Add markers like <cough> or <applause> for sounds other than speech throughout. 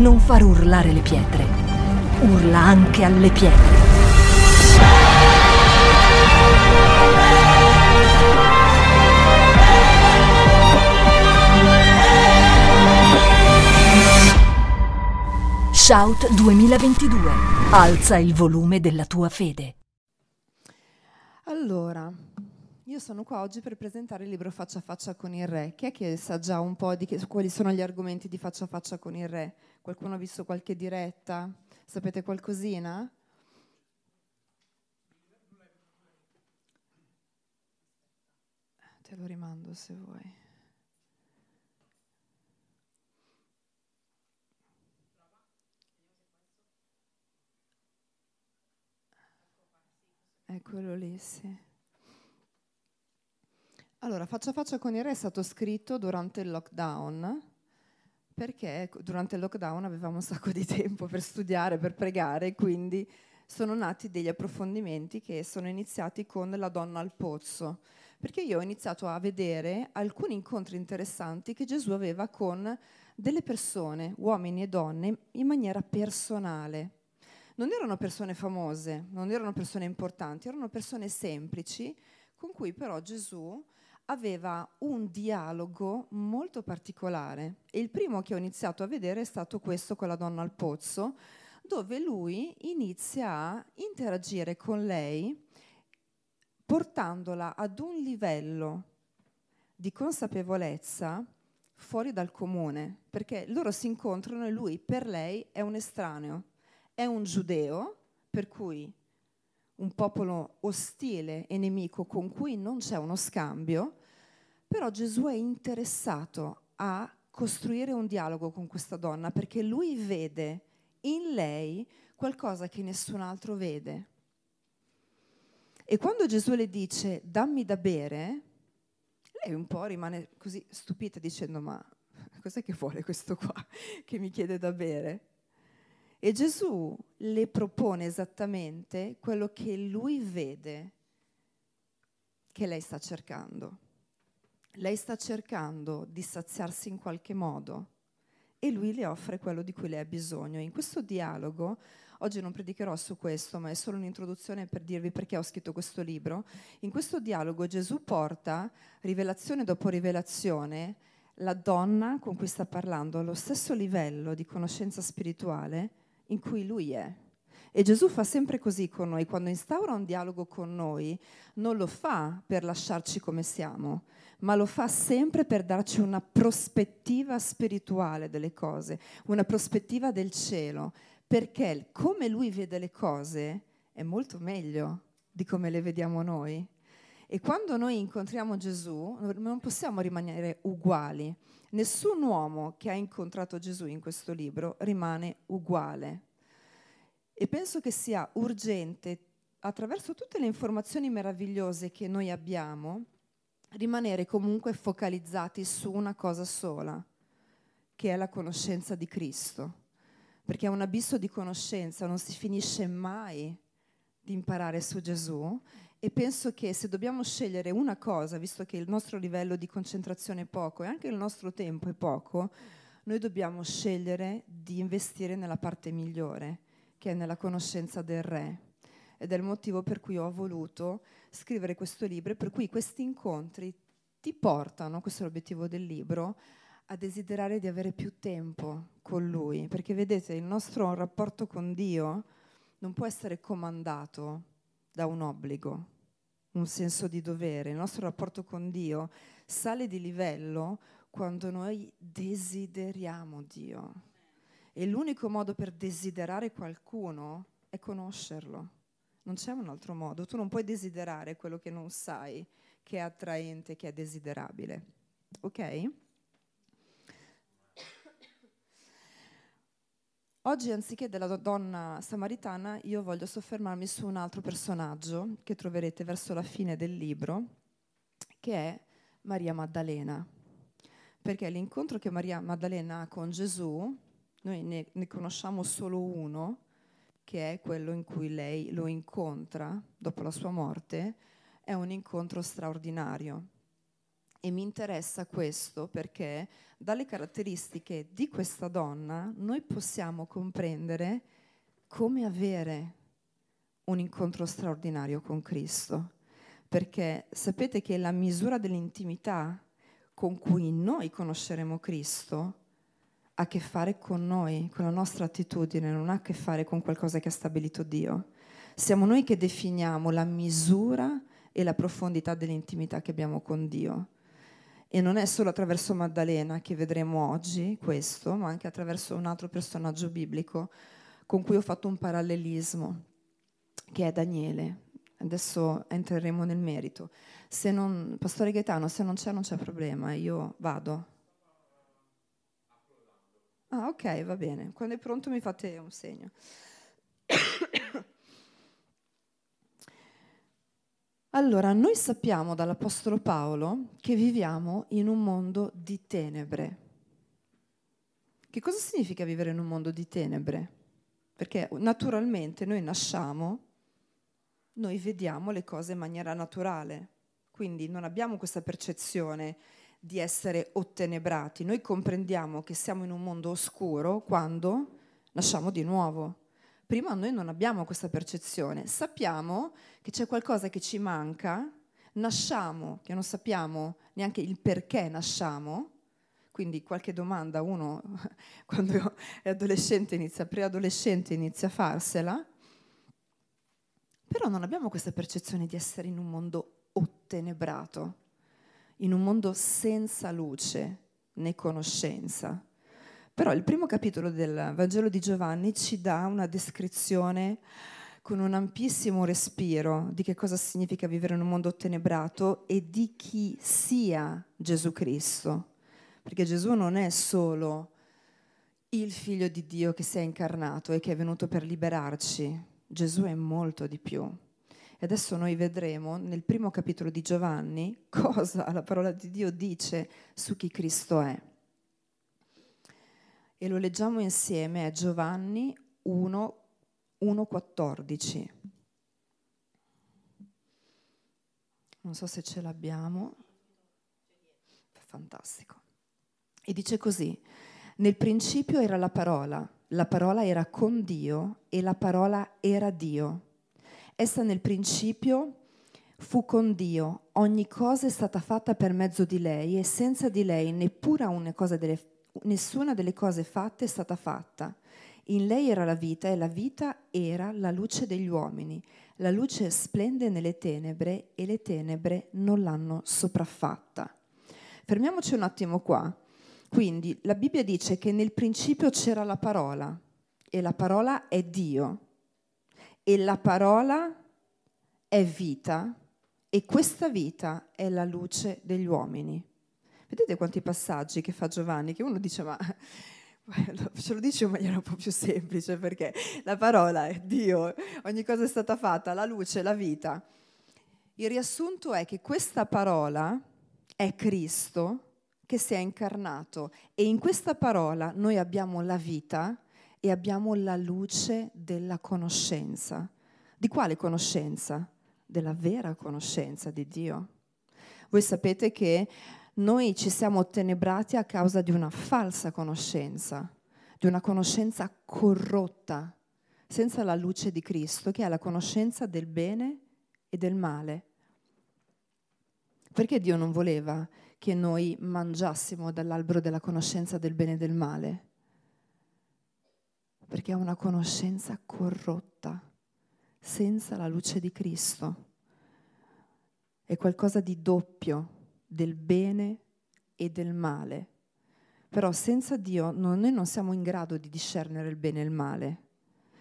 non far urlare le pietre. Urla anche alle pietre. Shout 2022. Alza il volume della tua fede. Allora, io sono qua oggi per presentare il libro Faccia a faccia con il re. Chi è che sa già un po' di che, quali sono gli argomenti di Faccia a faccia con il re? Qualcuno ha visto qualche diretta? Sapete qualcosina? Te lo rimando se vuoi. È quello lì, sì. Allora, Faccia a faccia con il re è stato scritto durante il lockdown, perché durante il lockdown avevamo un sacco di tempo per studiare, per pregare, quindi sono nati degli approfondimenti che sono iniziati con la donna al pozzo, perché io ho iniziato a vedere alcuni incontri interessanti che Gesù aveva con delle persone, uomini e donne, in maniera personale. Non erano persone famose, non erano persone importanti, erano persone semplici con cui però Gesù aveva un dialogo molto particolare. E il primo che ho iniziato a vedere è stato questo con la donna al pozzo, dove lui inizia a interagire con lei portandola ad un livello di consapevolezza fuori dal comune, perché loro si incontrano e lui per lei è un estraneo, è un giudeo, per cui un popolo ostile e nemico con cui non c'è uno scambio, però Gesù è interessato a costruire un dialogo con questa donna perché lui vede in lei qualcosa che nessun altro vede. E quando Gesù le dice dammi da bere, lei un po' rimane così stupita dicendo ma cos'è che vuole questo qua <laughs> che mi chiede da bere? E Gesù le propone esattamente quello che lui vede che lei sta cercando. Lei sta cercando di saziarsi in qualche modo e lui le offre quello di cui lei ha bisogno. In questo dialogo, oggi non predicherò su questo, ma è solo un'introduzione per dirvi perché ho scritto questo libro, in questo dialogo Gesù porta rivelazione dopo rivelazione la donna con cui sta parlando allo stesso livello di conoscenza spirituale in cui lui è. E Gesù fa sempre così con noi, quando instaura un dialogo con noi, non lo fa per lasciarci come siamo, ma lo fa sempre per darci una prospettiva spirituale delle cose, una prospettiva del cielo, perché come lui vede le cose è molto meglio di come le vediamo noi. E quando noi incontriamo Gesù non possiamo rimanere uguali. Nessun uomo che ha incontrato Gesù in questo libro rimane uguale. E penso che sia urgente, attraverso tutte le informazioni meravigliose che noi abbiamo, rimanere comunque focalizzati su una cosa sola, che è la conoscenza di Cristo. Perché è un abisso di conoscenza, non si finisce mai di imparare su Gesù e penso che se dobbiamo scegliere una cosa, visto che il nostro livello di concentrazione è poco e anche il nostro tempo è poco, noi dobbiamo scegliere di investire nella parte migliore, che è nella conoscenza del Re. Ed è il motivo per cui ho voluto scrivere questo libro e per cui questi incontri ti portano, questo è l'obiettivo del libro, a desiderare di avere più tempo con Lui, perché vedete il nostro rapporto con Dio non può essere comandato da un obbligo, un senso di dovere, il nostro rapporto con Dio sale di livello quando noi desideriamo Dio. E l'unico modo per desiderare qualcuno è conoscerlo. Non c'è un altro modo. Tu non puoi desiderare quello che non sai, che è attraente, che è desiderabile. Ok? Oggi, anziché della donna samaritana, io voglio soffermarmi su un altro personaggio che troverete verso la fine del libro, che è Maria Maddalena. Perché l'incontro che Maria Maddalena ha con Gesù, noi ne, ne conosciamo solo uno, che è quello in cui lei lo incontra dopo la sua morte, è un incontro straordinario. E mi interessa questo perché dalle caratteristiche di questa donna noi possiamo comprendere come avere un incontro straordinario con Cristo. Perché sapete che la misura dell'intimità con cui noi conosceremo Cristo a che fare con noi, con la nostra attitudine, non ha a che fare con qualcosa che ha stabilito Dio. Siamo noi che definiamo la misura e la profondità dell'intimità che abbiamo con Dio. E non è solo attraverso Maddalena che vedremo oggi questo, ma anche attraverso un altro personaggio biblico con cui ho fatto un parallelismo, che è Daniele. Adesso entreremo nel merito. Se non, Pastore Gaetano, se non c'è non c'è problema, io vado. Ah, ok, va bene. Quando è pronto mi fate un segno. <coughs> Allora, noi sappiamo dall'Apostolo Paolo che viviamo in un mondo di tenebre. Che cosa significa vivere in un mondo di tenebre? Perché naturalmente noi nasciamo, noi vediamo le cose in maniera naturale, quindi non abbiamo questa percezione di essere ottenebrati, noi comprendiamo che siamo in un mondo oscuro quando nasciamo di nuovo. Prima noi non abbiamo questa percezione, sappiamo che c'è qualcosa che ci manca, nasciamo, che non sappiamo neanche il perché nasciamo, quindi qualche domanda uno <laughs> quando è adolescente inizia, preadolescente inizia a farsela, però non abbiamo questa percezione di essere in un mondo ottenebrato, in un mondo senza luce né conoscenza. Però il primo capitolo del Vangelo di Giovanni ci dà una descrizione con un ampissimo respiro di che cosa significa vivere in un mondo ottenebrato e di chi sia Gesù Cristo. Perché Gesù non è solo il figlio di Dio che si è incarnato e che è venuto per liberarci. Gesù è molto di più. E adesso noi vedremo nel primo capitolo di Giovanni <laughs> cosa la parola di Dio dice su chi Cristo è e lo leggiamo insieme, è Giovanni 1, 1,14. Non so se ce l'abbiamo. Fantastico. E dice così, nel principio era la parola, la parola era con Dio e la parola era Dio. Essa nel principio fu con Dio, ogni cosa è stata fatta per mezzo di lei e senza di lei delle nessuna delle cose fatte è stata fatta. In lei era la vita e la vita era la luce degli uomini. La luce splende nelle tenebre e le tenebre non l'hanno sopraffatta. Fermiamoci un attimo qua. Quindi la Bibbia dice che nel principio c'era la parola e la parola è Dio e la parola è vita e questa vita è la luce degli uomini. Vedete quanti passaggi che fa Giovanni, che uno dice ma ce lo dice in maniera un po' più semplice perché la parola è Dio, ogni cosa è stata fatta, la luce, la vita. Il riassunto è che questa parola è Cristo che si è incarnato e in questa parola noi abbiamo la vita e abbiamo la luce della conoscenza. Di quale conoscenza? Della vera conoscenza di Dio. Voi sapete che noi ci siamo ottenebrati a causa di una falsa conoscenza, di una conoscenza corrotta, senza la luce di Cristo, che è la conoscenza del bene e del male. Perché Dio non voleva che noi mangiassimo dall'albero della conoscenza del bene e del male? Perché è una conoscenza corrotta, senza la luce di Cristo. È qualcosa di doppio del bene e del male. Però senza Dio noi non siamo in grado di discernere il bene e il male.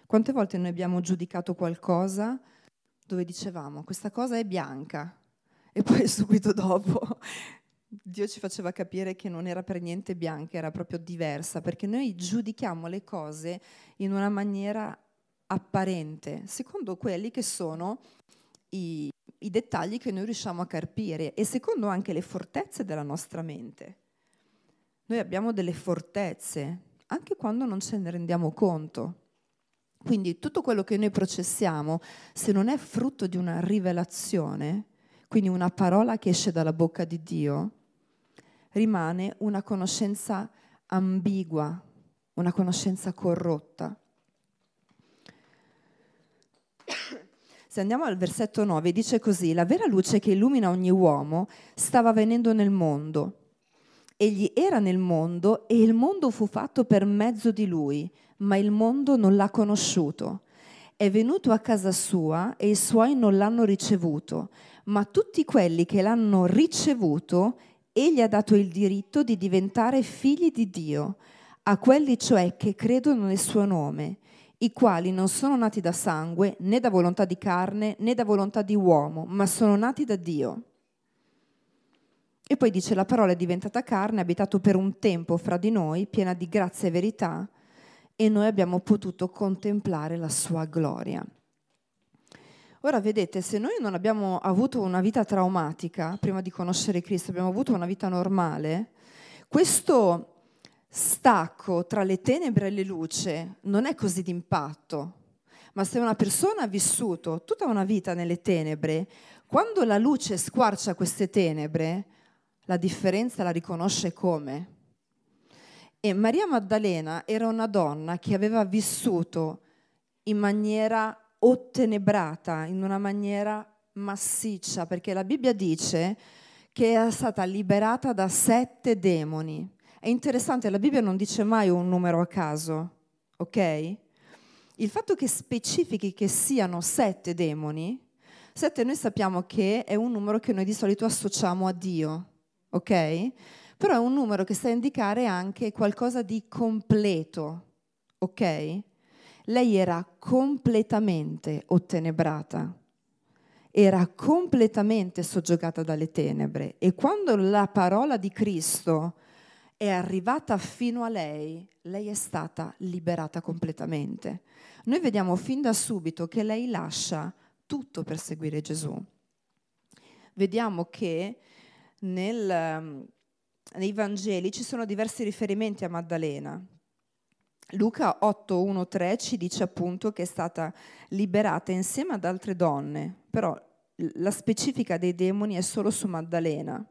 Quante volte noi abbiamo giudicato qualcosa dove dicevamo questa cosa è bianca e poi <laughs> subito dopo Dio ci faceva capire che non era per niente bianca, era proprio diversa, perché noi giudichiamo le cose in una maniera apparente, secondo quelli che sono i, i dettagli che noi riusciamo a carpire e secondo anche le fortezze della nostra mente. Noi abbiamo delle fortezze anche quando non ce ne rendiamo conto. Quindi tutto quello che noi processiamo, se non è frutto di una rivelazione, quindi una parola che esce dalla bocca di Dio, rimane una conoscenza ambigua, una conoscenza corrotta. Se andiamo al versetto 9, dice così, la vera luce che illumina ogni uomo stava venendo nel mondo. Egli era nel mondo e il mondo fu fatto per mezzo di lui, ma il mondo non l'ha conosciuto. È venuto a casa sua e i suoi non l'hanno ricevuto, ma tutti quelli che l'hanno ricevuto, egli ha dato il diritto di diventare figli di Dio, a quelli cioè che credono nel suo nome, i quali non sono nati da sangue, né da volontà di carne, né da volontà di uomo, ma sono nati da Dio. E poi dice la parola è diventata carne, è abitato per un tempo fra di noi, piena di grazia e verità, e noi abbiamo potuto contemplare la sua gloria. Ora vedete, se noi non abbiamo avuto una vita traumatica prima di conoscere Cristo, abbiamo avuto una vita normale, questo stacco tra le tenebre e le luce non è così d'impatto. Ma se una persona ha vissuto tutta una vita nelle tenebre, quando la luce squarcia queste tenebre, la differenza la riconosce come? E Maria Maddalena era una donna che aveva vissuto in maniera ottenebrata, in una maniera massiccia, perché la Bibbia dice che era stata liberata da sette demoni. È interessante, la Bibbia non dice mai un numero a caso, ok? Il fatto che specifichi che siano sette demoni, sette noi sappiamo che è un numero che noi di solito associamo a Dio, ok? Però è un numero che sta a indicare anche qualcosa di completo, ok? Lei era completamente ottenebrata, era completamente soggiogata dalle tenebre e quando la parola di Cristo è arrivata fino a lei, lei è stata liberata completamente. Noi vediamo fin da subito che lei lascia tutto per seguire Gesù. Vediamo che nel nei Vangeli ci sono diversi riferimenti a Maddalena. Luca 8, 1, 3 ci dice appunto che è stata liberata insieme ad altre donne, però la specifica dei demoni è solo su Maddalena.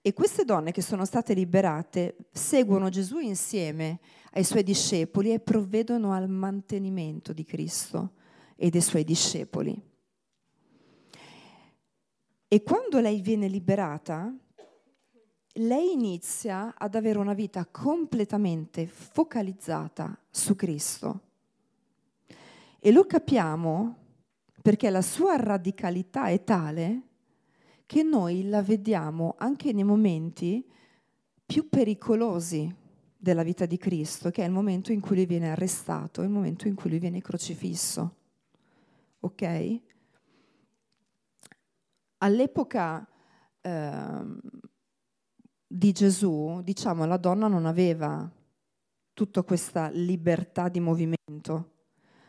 E queste donne che sono state liberate seguono Gesù insieme ai suoi discepoli e provvedono al mantenimento di Cristo e dei suoi discepoli. E quando lei viene liberata, lei inizia ad avere una vita completamente focalizzata su Cristo. E lo capiamo perché la sua radicalità è tale che noi la vediamo anche nei momenti più pericolosi della vita di Cristo, che è il momento in cui lui viene arrestato, il momento in cui lui viene crocifisso. Ok? All'epoca eh, di Gesù, diciamo, la donna non aveva tutta questa libertà di movimento,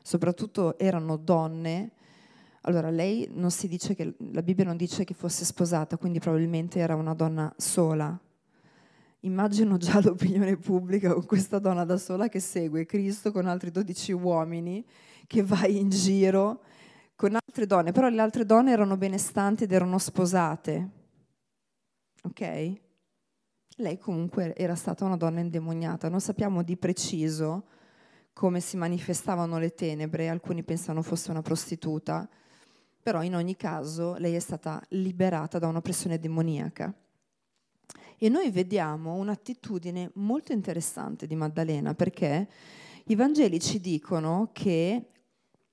soprattutto erano donne. Allora, lei non si dice che, la Bibbia non dice che fosse sposata, quindi probabilmente era una donna sola. Immagino già <laughs> l'opinione pubblica con questa donna da sola che segue Cristo con altri 12 uomini, che va in giro con altre donne, però le altre donne erano benestanti ed erano sposate. Ok? Lei comunque era stata una donna indemoniata, non sappiamo di preciso come si manifestavano le tenebre, alcuni pensano fosse una prostituta, però in ogni caso lei è stata liberata da un'oppressione demoniaca. E noi vediamo un'attitudine molto interessante di Maddalena perché i Vangeli ci dicono che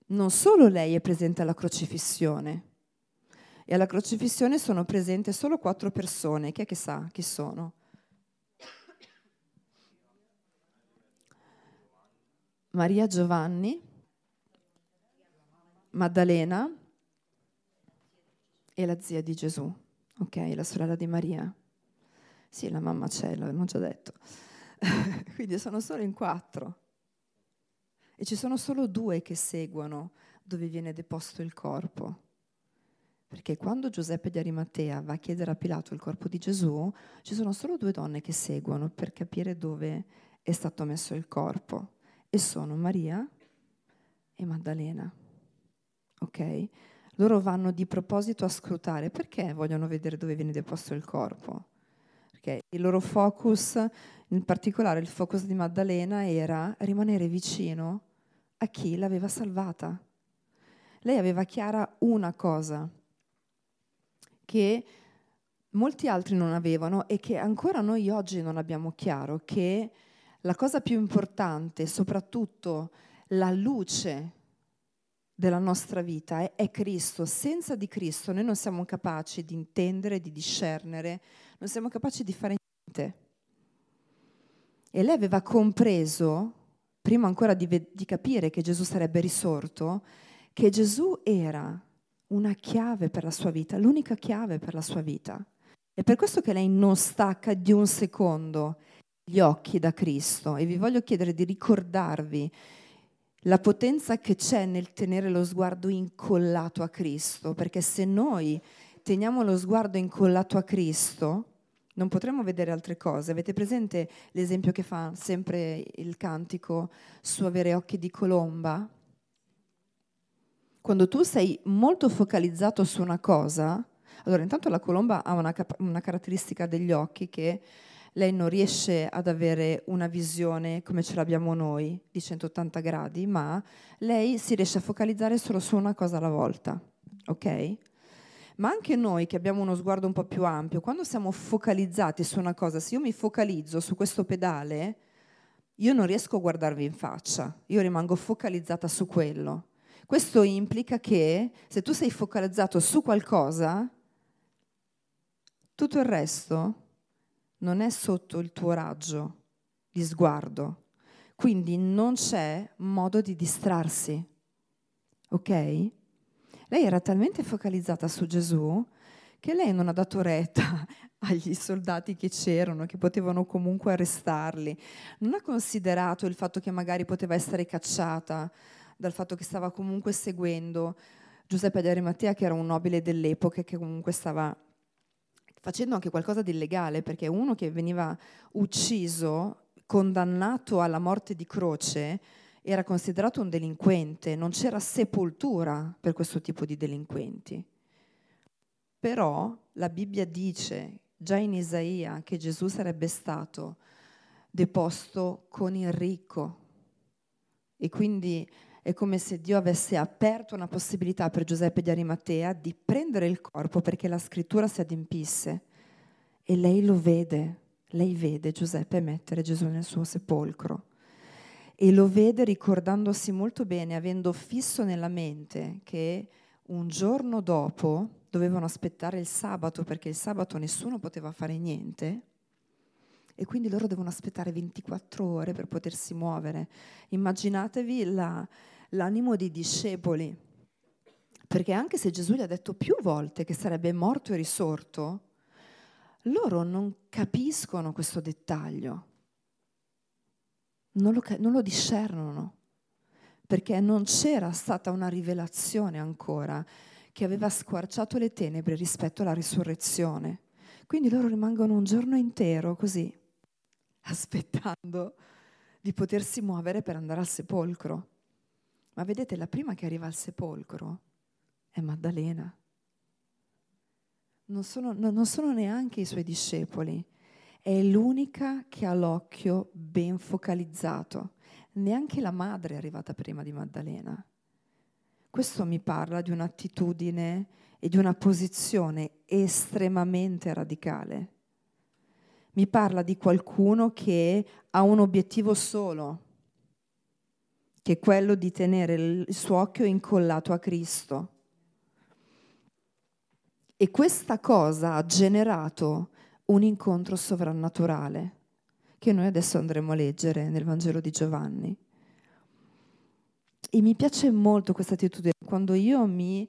non solo lei è presente alla crocifissione, e alla crocifissione sono presenti solo quattro persone, chi è che sa chi sono? Maria Giovanni, Maddalena e la zia di Gesù, ok, la sorella di Maria. Sì, la mamma c'è, l'abbiamo già detto. <laughs> Quindi sono solo in quattro. E ci sono solo due che seguono dove viene deposto il corpo. Perché quando Giuseppe di Arimatea va a chiedere a Pilato il corpo di Gesù, ci sono solo due donne che seguono per capire dove è stato messo il corpo e sono Maria e Maddalena. Ok? Loro vanno di proposito a scrutare perché vogliono vedere dove viene deposto il corpo. perché il loro focus, in particolare il focus di Maddalena, era rimanere vicino a chi l'aveva salvata. Lei aveva chiara una cosa, che molti altri non avevano e che ancora noi oggi non abbiamo chiaro, che la cosa più importante, soprattutto la luce della nostra vita è, è, Cristo. Senza di Cristo noi non siamo capaci di intendere, di discernere, non siamo capaci di fare niente. E lei aveva compreso, prima ancora di, di capire che Gesù sarebbe risorto, che Gesù era una chiave per la sua vita, l'unica chiave per la sua vita. È per questo che lei non stacca di un secondo gli occhi da Cristo e vi voglio chiedere di ricordarvi la potenza che c'è nel tenere lo sguardo incollato a Cristo, perché se noi teniamo lo sguardo incollato a Cristo, non potremo vedere altre cose. Avete presente l'esempio che fa sempre il cantico su avere occhi di colomba? Quando tu sei molto focalizzato su una cosa, allora, intanto la colomba ha una, cap- una caratteristica degli occhi che lei non riesce ad avere una visione come ce l'abbiamo noi di 180 gradi, ma lei si riesce a focalizzare solo su una cosa alla volta, ok? Ma anche noi che abbiamo uno sguardo un po' più ampio, quando siamo focalizzati su una cosa, se io mi focalizzo su questo pedale, io non riesco a guardarvi in faccia, io rimango focalizzata su quello. Questo implica che se tu sei focalizzato su qualcosa, tutto il resto non è sotto il tuo raggio di sguardo, quindi non c'è modo di distrarsi. Ok? Lei era talmente focalizzata su Gesù che lei non ha dato retta <laughs> agli soldati che c'erano, che potevano comunque arrestarli. Non ha considerato il fatto che magari poteva essere cacciata dal fatto che stava comunque seguendo Giuseppe di Arimatea, che era un nobile dell'epoca che comunque stava facendo anche qualcosa di illegale, perché uno che veniva ucciso, condannato alla morte di croce, era considerato un delinquente, non c'era sepoltura per questo tipo di delinquenti. Però la Bibbia dice già in Isaia che Gesù sarebbe stato deposto con il ricco e quindi è come se Dio avesse aperto una possibilità per Giuseppe di Arimatea di prendere il corpo perché la scrittura si adempisse. E lei lo vede, lei vede Giuseppe mettere Gesù nel suo sepolcro. E lo vede ricordandosi molto bene, avendo fisso nella mente che un giorno dopo dovevano aspettare il sabato perché il sabato nessuno poteva fare niente e quindi loro devono aspettare 24 ore per potersi muovere. Immaginatevi la, l'animo dei discepoli, perché anche se Gesù gli ha detto più volte che sarebbe morto e risorto, loro non capiscono questo dettaglio, non lo, non lo discernono, perché non c'era stata una rivelazione ancora che aveva squarciato le tenebre rispetto alla risurrezione. Quindi loro rimangono un giorno intero così, <laughs> aspettando di potersi muovere per andare al sepolcro. Ma vedete, la prima che arriva al sepolcro è Maddalena. Non sono, non sono neanche i suoi discepoli, è l'unica che ha l'occhio ben focalizzato. Neanche la madre è arrivata prima di Maddalena. Questo mi parla di un'attitudine e di una posizione estremamente radicale. Mi parla di qualcuno che ha un obiettivo solo, che è quello di tenere il suo occhio incollato a Cristo. E questa cosa ha generato un incontro sovrannaturale che noi adesso andremo a leggere nel Vangelo di Giovanni. E mi piace molto questa attitudine. Quando io mi,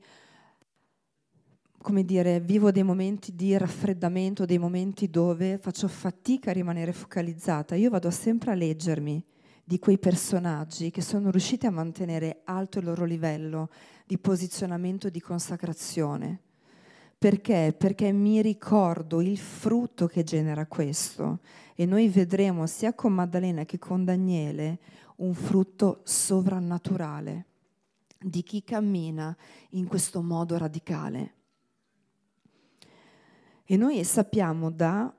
come dire, vivo dei momenti di raffreddamento, dei momenti dove faccio fatica a rimanere focalizzata, io vado sempre a leggermi di quei personaggi che sono riusciti a mantenere alto il loro livello di posizionamento e di consacrazione. Perché? Perché mi ricordo il frutto che genera questo e noi vedremo sia con Maddalena che con Daniele un frutto sovrannaturale di chi cammina in questo modo radicale. E noi sappiamo da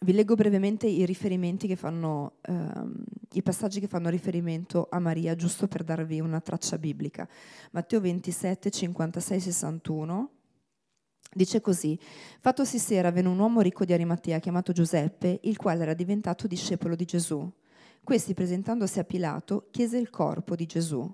Vi leggo brevemente i riferimenti che fanno, ehm, i passaggi che fanno riferimento a Maria, giusto per darvi una traccia biblica. Matteo 27, 56, 61. Dice così, fattosi sera venne un uomo ricco di Arimatea chiamato Giuseppe, il quale era diventato discepolo di Gesù. Questi, presentandosi a Pilato, chiese il corpo di Gesù.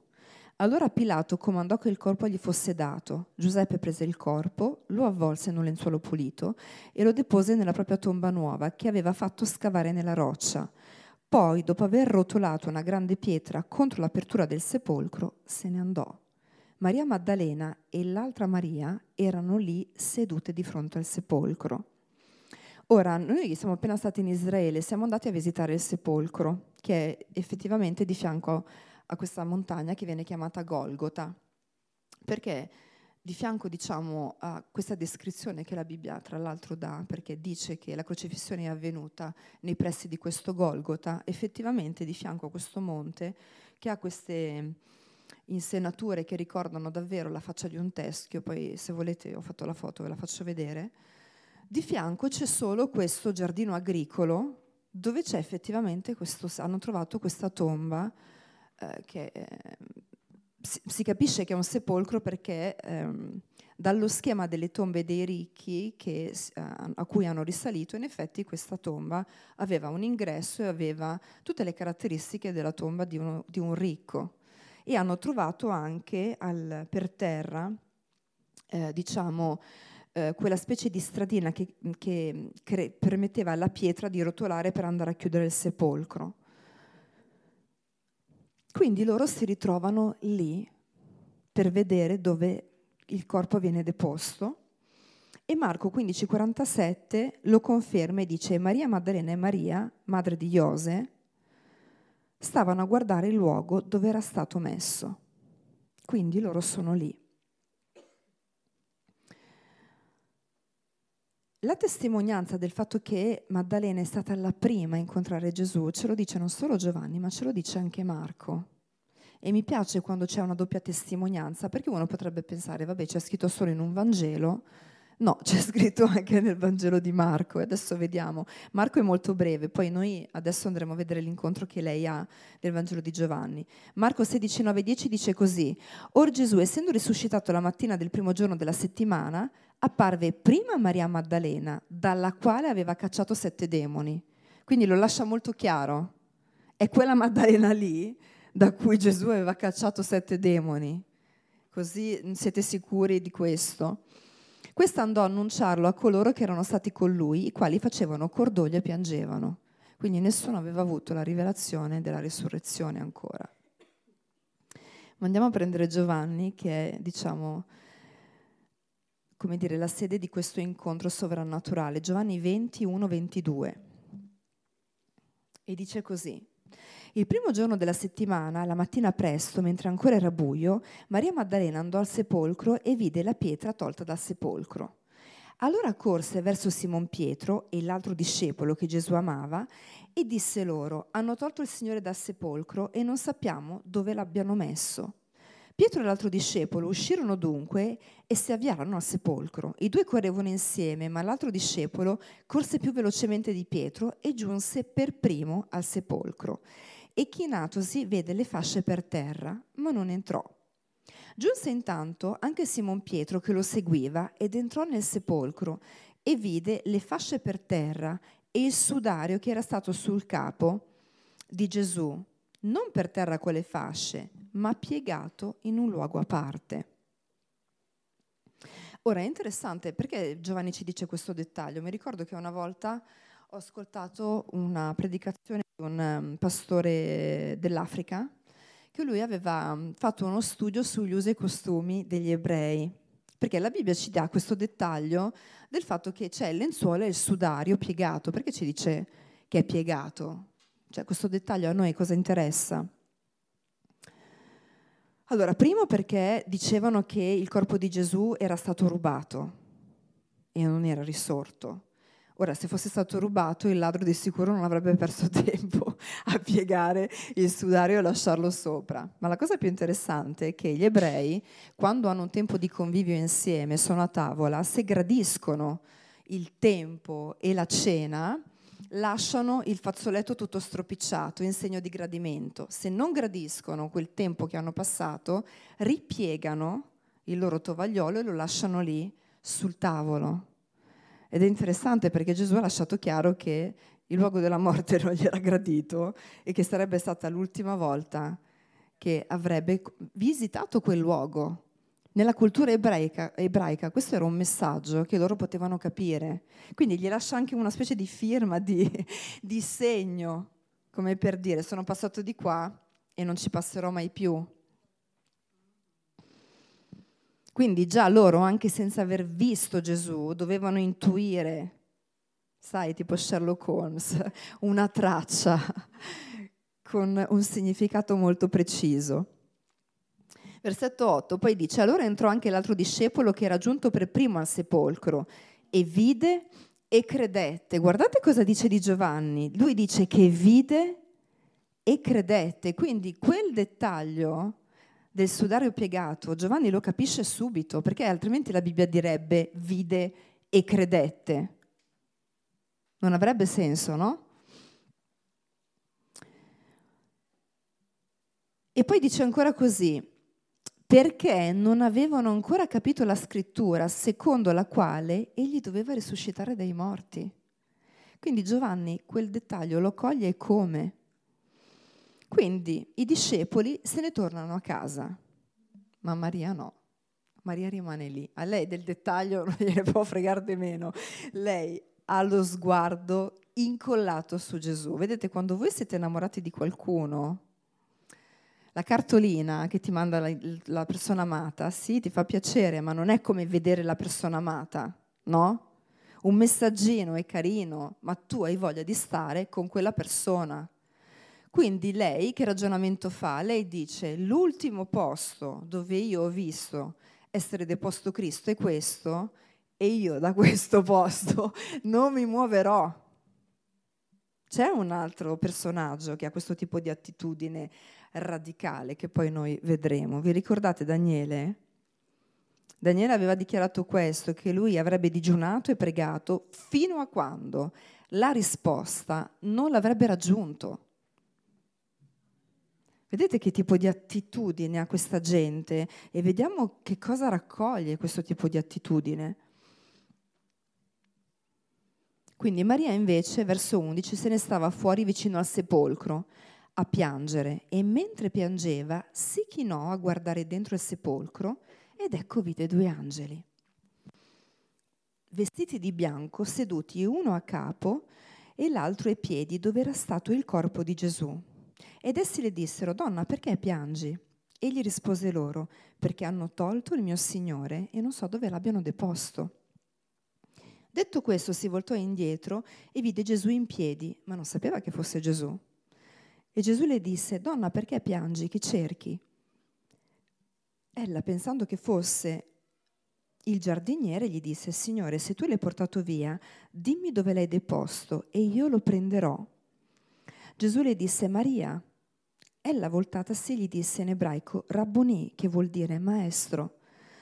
Allora Pilato comandò che il corpo gli fosse dato. Giuseppe prese il corpo, lo avvolse in un lenzuolo pulito e lo depose nella propria tomba nuova che aveva fatto scavare nella roccia. Poi, dopo aver rotolato una grande pietra contro l'apertura del sepolcro, se ne andò. Maria Maddalena e l'altra Maria erano lì sedute di fronte al sepolcro. Ora, noi siamo appena stati in Israele, siamo andati a visitare il sepolcro, che è effettivamente di fianco a questa montagna che viene chiamata Golgota, perché di fianco diciamo, a questa descrizione che la Bibbia tra l'altro dà, perché dice che la crocifissione è avvenuta nei pressi di questo Golgota, effettivamente di fianco a questo monte che ha queste insenature che ricordano davvero la faccia di un teschio, poi se volete ho fatto la foto, ve la faccio vedere, di fianco c'è solo questo giardino agricolo dove c'è effettivamente questo, hanno trovato questa tomba eh, che eh, si, si, capisce che è un sepolcro perché ehm, dallo schema delle tombe dei ricchi che, eh, a cui hanno risalito, in effetti questa tomba aveva un ingresso e aveva tutte le caratteristiche della tomba di, uno, di un ricco. E hanno trovato anche al, per terra, eh, diciamo, eh, quella specie di stradina che, che, che permetteva alla pietra di rotolare per andare a chiudere il sepolcro. Quindi loro si ritrovano lì per vedere dove il corpo viene deposto e Marco 15:47 lo conferma e dice Maria Maddalena e Maria, madre di Iose, stavano a guardare il luogo dove era stato messo. Quindi loro sono lì. La testimonianza del fatto che Maddalena è stata la prima a incontrare Gesù ce lo dice non solo Giovanni, ma ce lo dice anche Marco. E mi piace quando c'è una doppia testimonianza, perché uno potrebbe pensare, vabbè, c'è scritto solo in un Vangelo. No, <laughs> c'è scritto anche nel Vangelo di Marco e adesso vediamo. Marco è molto breve, poi noi adesso andremo a vedere l'incontro che lei ha nel Vangelo di Giovanni. Marco 16, 9, 10 dice così, Or Gesù, essendo risuscitato la mattina del primo giorno della settimana, apparve prima Maria Maddalena, dalla quale aveva cacciato sette demoni. Quindi lo lascia molto chiaro. È quella Maddalena lì da cui Gesù aveva cacciato sette demoni. Così siete sicuri di questo? Questa andò a annunciarlo a coloro che erano stati con lui, i quali facevano cordoglio e piangevano. Quindi nessuno aveva avuto la rivelazione della risurrezione ancora. Ma andiamo a prendere Giovanni, che è, diciamo, come dire, la sede di questo incontro sovrannaturale. Giovanni 21, 22. E dice così. Il primo giorno della settimana, la mattina presto, mentre ancora era buio, Maria Maddalena andò al sepolcro e vide la pietra tolta dal sepolcro. Allora corse verso Simon Pietro e l'altro discepolo che Gesù amava e disse loro, hanno tolto il Signore dal sepolcro e non sappiamo dove l'abbiano messo. Pietro e l'altro discepolo uscirono dunque e si avviarono al sepolcro. I due correvano insieme, ma l'altro discepolo corse più velocemente di Pietro e giunse per primo al sepolcro. E chinatosi vede le fasce per terra, ma non entrò. Giunse intanto anche Simon Pietro che lo seguiva ed entrò nel sepolcro e vide le fasce per terra e il sudario che era stato sul capo di Gesù, non per terra con le fasce, ma piegato in un luogo a parte. Ora è interessante perché Giovanni ci dice questo dettaglio. Mi ricordo che una volta ho ascoltato una predicazione di un um, pastore dell'Africa che lui aveva fatto uno studio sugli usi e costumi degli ebrei, perché la Bibbia ci dà questo dettaglio del fatto che c'è il lenzuolo e il sudario piegato, perché ci dice che è piegato? Cioè questo dettaglio a noi cosa interessa? Allora, primo perché dicevano che il corpo di Gesù era stato rubato e non era risorto. Ora, se fosse stato rubato, il ladro di sicuro non avrebbe perso <laughs> tempo a piegare il sudario e lasciarlo sopra. Ma la cosa più interessante è che gli ebrei, quando hanno un tempo di convivio insieme, sono a tavola, se gradiscono il tempo e la cena, lasciano il fazzoletto tutto stropicciato in segno di gradimento. Se non gradiscono quel tempo che hanno passato, ripiegano il loro tovagliolo e lo lasciano lì sul tavolo. Ed è interessante perché Gesù ha lasciato chiaro che il luogo della morte <laughs> non gli era gradito e che sarebbe stata l'ultima volta che avrebbe visitato quel luogo. Nella cultura ebraica, ebraica, questo era un messaggio che loro potevano capire. Quindi gli lascia anche una specie di firma, di, <laughs> di segno, come per dire sono passato di qua e non ci passerò mai più. Quindi già loro, anche senza aver visto Gesù, dovevano intuire, sai, tipo Sherlock Holmes, <laughs> una traccia <laughs> con un significato molto preciso. Versetto 8, poi dice, allora entrò anche l'altro discepolo che era giunto per primo al sepolcro e vide e credette. Guardate cosa dice di Giovanni. Lui dice che vide e credette. Quindi quel dettaglio del sudario piegato, Giovanni lo capisce subito, perché altrimenti la Bibbia direbbe vide e credette. Non avrebbe senso, no? E poi dice ancora così, perché non avevano ancora capito la scrittura secondo la quale egli doveva risuscitare dai morti. Quindi Giovanni quel dettaglio lo coglie come? Quindi i discepoli se ne tornano a casa, ma Maria no. Maria rimane lì. A lei del dettaglio <laughs> non gliene può fregare di meno. Lei ha lo sguardo incollato su Gesù. Vedete, quando voi siete innamorati di qualcuno, la cartolina che ti manda la, la, persona amata, sì, ti fa piacere, ma non è come vedere la persona amata, no? Un messaggino è carino, ma tu hai voglia di stare con quella persona. Quindi lei che ragionamento fa? Lei dice l'ultimo posto dove io ho visto essere deposto Cristo è questo e io da <laughs> questo posto non mi muoverò. C'è un altro personaggio che ha questo tipo di attitudine radicale che poi noi vedremo. Vi ricordate Daniele? Daniele aveva dichiarato questo, che lui avrebbe digiunato e pregato fino a quando la risposta non l'avrebbe raggiunto. Vedete che tipo di attitudine ha questa gente e vediamo che cosa raccoglie questo tipo di attitudine. Quindi Maria invece, verso 11, se ne stava fuori vicino al sepolcro a piangere e mentre piangeva si chinò a guardare dentro il sepolcro ed ecco vide due angeli, vestiti di bianco, seduti uno a capo e l'altro ai piedi dove era stato il corpo di Gesù. Ed essi le dissero, donna, perché piangi? Egli rispose loro, perché hanno tolto il mio Signore e non so dove l'abbiano deposto. Detto questo si voltò indietro e vide Gesù in piedi, ma non sapeva che fosse Gesù. E Gesù le disse, donna, perché piangi? Chi cerchi? Ella, pensando che fosse il giardiniere, gli disse, Signore, se tu l'hai portato via, dimmi dove l'hai deposto e io lo prenderò. Gesù le disse Maria. Ella voltatasi gli disse in ebraico Rabboni, che vuol dire maestro.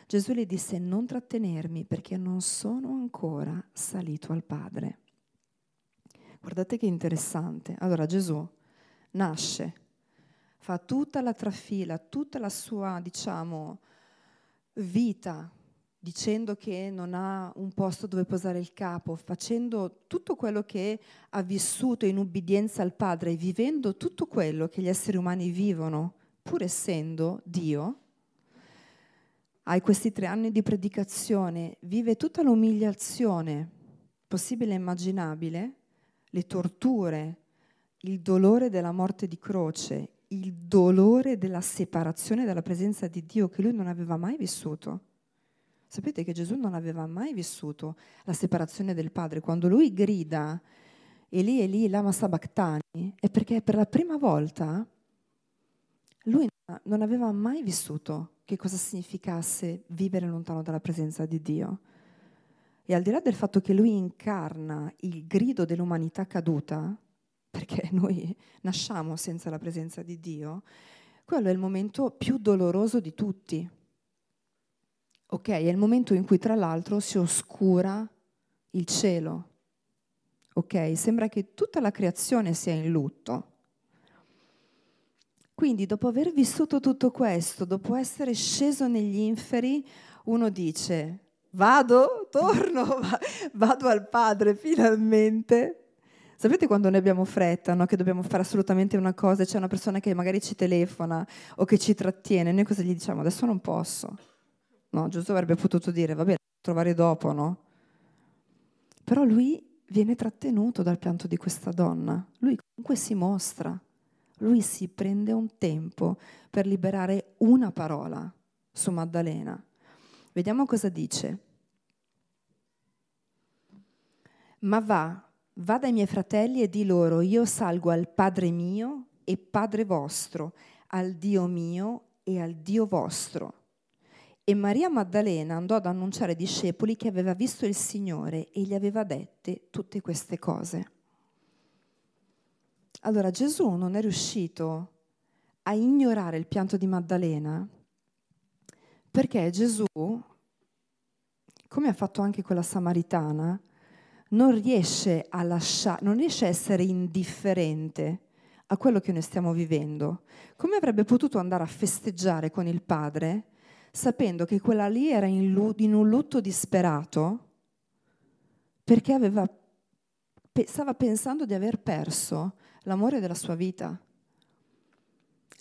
Gesù le disse non trattenermi perché non sono ancora salito al Padre. Guardate che interessante. Allora Gesù nasce, fa tutta la trafila, tutta la sua, diciamo, vita dicendo che non ha un posto dove posare il capo, facendo tutto quello che ha vissuto in ubbidienza al Padre, vivendo tutto quello che gli esseri umani vivono, pur essendo Dio, hai questi tre anni di predicazione, vive tutta l'umiliazione possibile e immaginabile, le torture, il dolore della morte di croce, il dolore della separazione dalla presenza di Dio che lui non aveva mai vissuto. Sapete che Gesù non aveva mai vissuto la separazione del Padre. Quando lui grida Eli Eli lama sabachthani è perché per la prima volta lui non aveva mai vissuto che cosa significasse vivere lontano dalla presenza di Dio. E al di là del fatto che lui incarna il grido dell'umanità caduta, perché <laughs> noi nasciamo senza la presenza di Dio, quello è il momento più doloroso di tutti Ok, è il momento in cui tra l'altro si oscura il cielo. Ok? Sembra che tutta la creazione sia in lutto. Quindi dopo aver vissuto tutto questo, dopo essere sceso negli inferi, uno dice, vado, torno, <laughs> vado al Padre finalmente. Sapete quando noi abbiamo fretta, no? che dobbiamo fare assolutamente una cosa c'è una persona che magari ci telefona o che ci trattiene, noi cosa gli diciamo? Adesso non posso. No, Gesù avrebbe potuto dire, vabbè, trovare dopo, no? Però lui viene trattenuto dal pianto di questa donna. Lui comunque si mostra. Lui si prende un tempo per liberare una parola su Maddalena. Vediamo cosa dice. Ma va, va dai miei fratelli e di loro, io salgo al Padre mio e Padre vostro, al Dio mio e al Dio vostro. E Maria Maddalena andò ad annunciare ai discepoli che aveva visto il Signore e gli aveva dette tutte queste cose. Allora Gesù non è riuscito a ignorare il pianto di Maddalena perché Gesù, come ha fatto anche quella samaritana, non riesce a lasciare, non riesce a essere indifferente a quello che noi stiamo vivendo. Come avrebbe potuto andare a festeggiare con il padre sapendo che quella lì era in, in un lutto disperato perché aveva, stava pensando di aver perso l'amore della sua vita.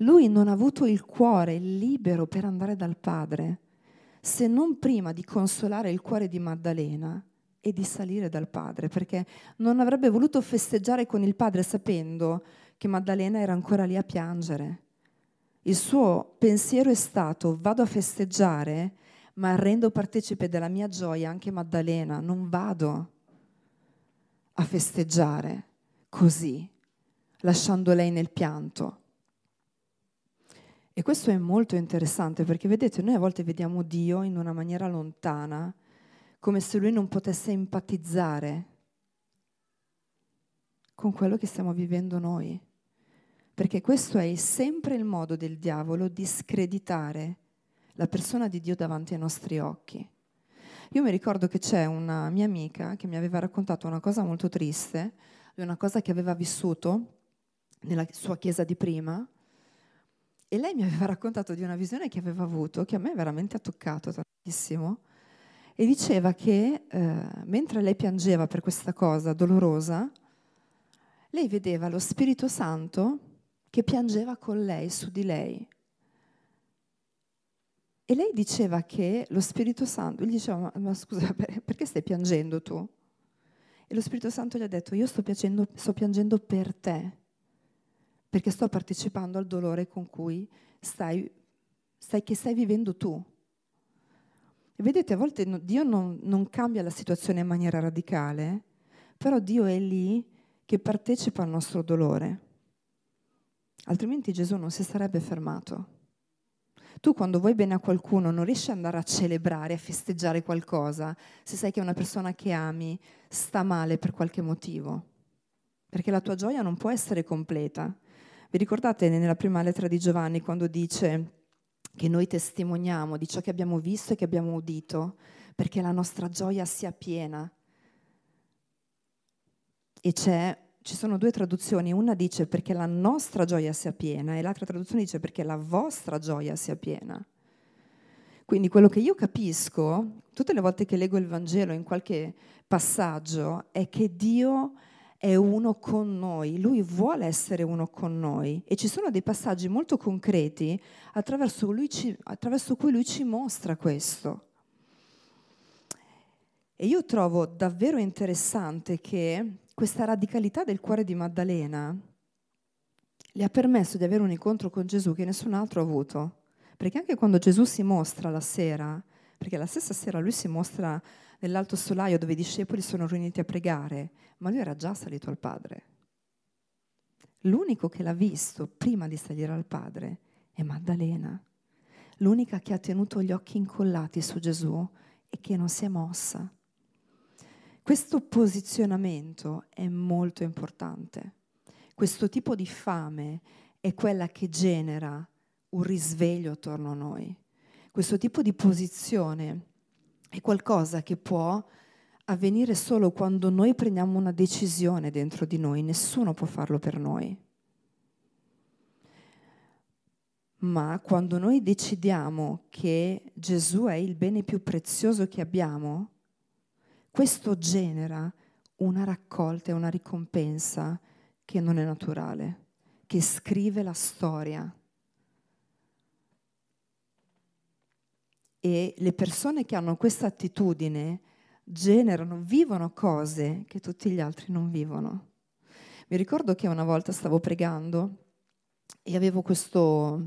Lui non ha avuto il cuore libero per andare dal padre se non prima di consolare il cuore di Maddalena e di salire dal padre, perché non avrebbe voluto festeggiare con il padre sapendo che Maddalena era ancora lì a piangere. Il suo pensiero è stato vado a festeggiare, ma rendo partecipe della mia gioia anche Maddalena, non vado a festeggiare così, lasciando lei nel pianto. E questo è molto interessante perché vedete, noi a volte vediamo Dio in una maniera lontana, come se lui non potesse empatizzare con quello che stiamo vivendo noi. Perché questo è sempre il modo del diavolo di screditare la persona di Dio davanti ai nostri occhi. Io mi ricordo che c'è una mia amica che mi aveva raccontato una cosa molto triste, di una cosa che aveva vissuto nella sua chiesa di prima, e lei mi aveva raccontato di una visione che aveva avuto, che a me veramente ha toccato tantissimo, e diceva che eh, mentre lei piangeva per questa cosa dolorosa, lei vedeva lo Spirito Santo che piangeva con lei, su di lei. E lei diceva che lo Spirito Santo, gli diceva, ma, ma scusa, <laughs> perché stai piangendo tu? E lo Spirito Santo gli ha detto, io sto piangendo, sto piangendo per te, perché sto partecipando al dolore con cui stai, stai, che stai vivendo tu. E vedete, a volte Dio non, non cambia la situazione in maniera radicale, però Dio è lì che partecipa al nostro dolore. Altrimenti Gesù non si sarebbe fermato. Tu quando vuoi bene a qualcuno non riesci ad andare a celebrare, a festeggiare qualcosa, se sai che una persona che ami sta male per qualche motivo, perché la tua gioia non può essere completa. Vi ricordate nella prima lettera di Giovanni quando dice che noi testimoniamo di ciò che abbiamo visto e che abbiamo udito, perché la nostra gioia sia piena. E ci sono due traduzioni, una dice perché la nostra gioia sia piena e l'altra traduzione dice perché la vostra gioia sia piena. Quindi quello che io capisco, tutte le volte che leggo il Vangelo in qualche passaggio, è che Dio è uno con noi, lui vuole essere uno con noi e ci sono dei passaggi molto concreti attraverso, ci, attraverso cui lui ci mostra questo. E io trovo davvero interessante che questa radicalità del cuore di Maddalena le ha permesso di avere un incontro con Gesù che nessun altro ha avuto. Perché anche quando Gesù si mostra la sera, perché la stessa sera lui si mostra nell'alto solaio dove i discepoli sono riuniti a pregare, ma lui era già salito al Padre. L'unico che l'ha visto prima di salire al Padre è Maddalena, l'unica che ha tenuto gli occhi incollati su Gesù e che non si è mossa. Questo posizionamento è molto importante. Questo tipo di fame è quella che genera un risveglio attorno a noi. Questo tipo di posizione è qualcosa che può avvenire solo quando noi prendiamo una decisione dentro di noi, nessuno può farlo per noi. Ma quando noi decidiamo che Gesù è il bene più prezioso che abbiamo, questo genera una raccolta e una ricompensa che non è naturale, che scrive la storia. E le persone che hanno questa attitudine generano, vivono cose che tutti gli altri non vivono. Mi ricordo che una volta stavo pregando e avevo questo,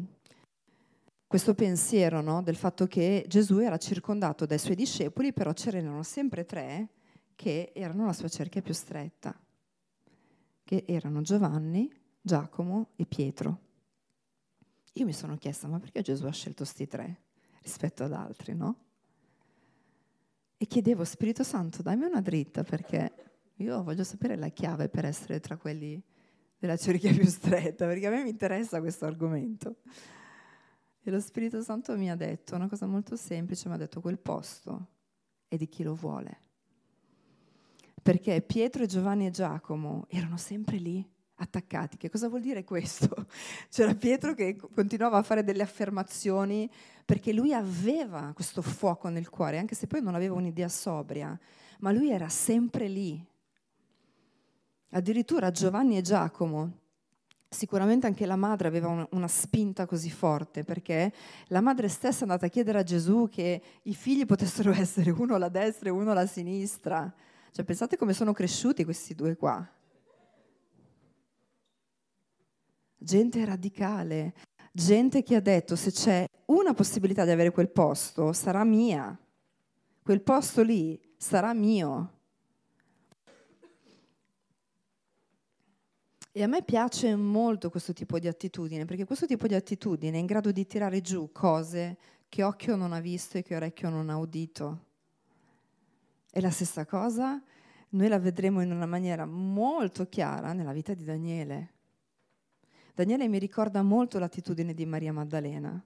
questo pensiero no, del fatto che Gesù era circondato dai suoi discepoli, però c'erano sempre tre che erano la sua cerchia più stretta, che erano Giovanni, Giacomo e Pietro. Io mi sono chiesta, ma perché Gesù ha scelto questi tre rispetto ad altri, no? E chiedevo, Spirito Santo, dammi una dritta perché io voglio sapere la chiave per essere tra quelli della cerchia più stretta, perché a me mi interessa questo argomento. E lo Spirito Santo mi ha detto una cosa molto semplice, mi ha detto quel posto è di chi lo vuole perché Pietro, Giovanni e Giacomo erano sempre lì, attaccati. Che cosa vuol dire questo? <laughs> C'era Pietro che continuava a fare delle affermazioni perché lui aveva questo fuoco nel cuore, anche se poi non aveva un'idea sobria, ma lui era sempre lì. Addirittura Giovanni e Giacomo, sicuramente anche la madre aveva una spinta così forte, perché la madre stessa è andata a chiedere a Gesù che i figli potessero <laughs> essere uno alla destra e uno alla sinistra. Cioè, pensate come sono cresciuti questi due qua. Gente radicale, gente che ha detto se c'è una possibilità di avere quel posto, sarà mia. Quel posto lì sarà mio. E a me piace molto questo tipo di attitudine, perché questo tipo di attitudine è in grado di tirare giù cose che occhio non ha visto e che orecchio non ha udito. E la stessa cosa noi la vedremo in una maniera molto chiara nella vita di Daniele. Daniele mi ricorda molto l'attitudine di Maria Maddalena,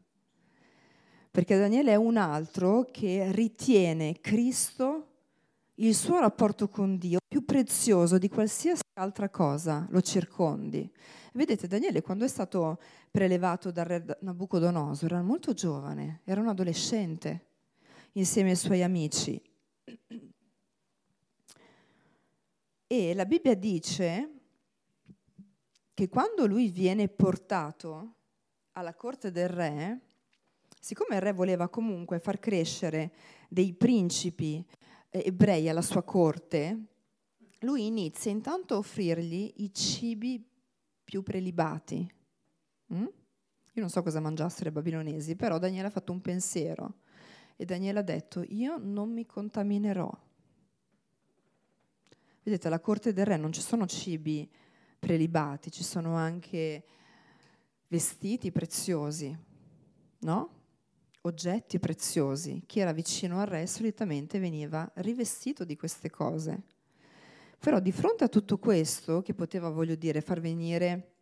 perché Daniele è un altro che ritiene Cristo il suo rapporto con Dio più prezioso di qualsiasi altra cosa lo circondi. Vedete, Daniele quando è stato prelevato dal re Nabucodonosor era molto giovane, era un adolescente insieme ai suoi amici. E la Bibbia dice che quando lui viene portato alla corte del re, siccome il re voleva comunque far crescere dei principi ebrei alla sua corte, lui inizia intanto a offrirgli i cibi più prelibati. Mm? Io non so cosa mangiassero i babilonesi, però Daniele ha fatto un pensiero e Daniele ha detto, io non mi contaminerò Vedete, alla corte del re non ci sono cibi prelibati, ci sono anche vestiti preziosi, no? Oggetti preziosi. Chi era vicino al re solitamente veniva rivestito di queste cose. Però di fronte a tutto questo, che poteva, voglio dire, far venire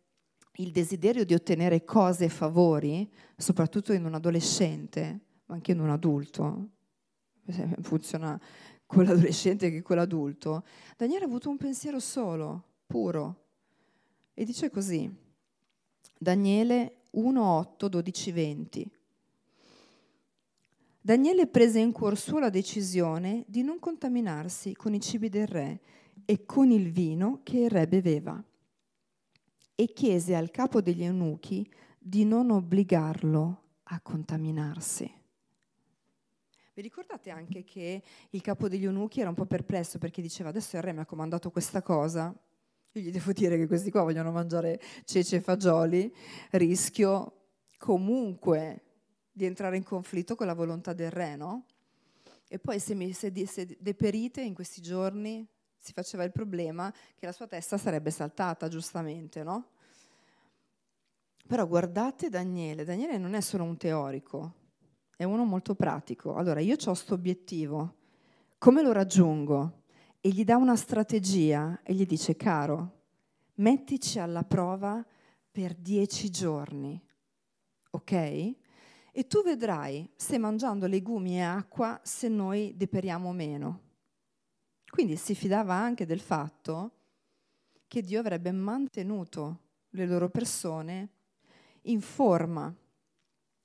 il desiderio di ottenere cose e favori, soprattutto in un adolescente, ma anche in un adulto, funziona con l'adolescente che con l'adulto, Daniele ha avuto un pensiero solo, puro. E dice così, Daniele 1, 8, 12, 20. Daniele prese in cuor suo la decisione di non contaminarsi con i cibi del re e con il vino che il re beveva e chiese al capo degli eunuchi di non obbligarlo a contaminarsi. Vi ricordate anche che il capo degli eunuchi era un po' perplesso perché diceva adesso il re mi ha comandato questa cosa, io gli devo dire che questi qua vogliono mangiare cece e fagioli, rischio comunque di entrare in conflitto con la volontà del re, no? E poi se, mi, se, se deperite in questi giorni si faceva il problema che la sua testa sarebbe saltata, giustamente, no? Però guardate Daniele, Daniele non è solo un teorico, è uno molto pratico. Allora, io ho questo obiettivo, come lo raggiungo? E gli dà una strategia e gli dice, caro, mettici alla prova per dieci giorni, ok? E tu vedrai se mangiando legumi e acqua, se noi deperiamo meno. Quindi si fidava anche del fatto che Dio avrebbe mantenuto le loro persone in forma.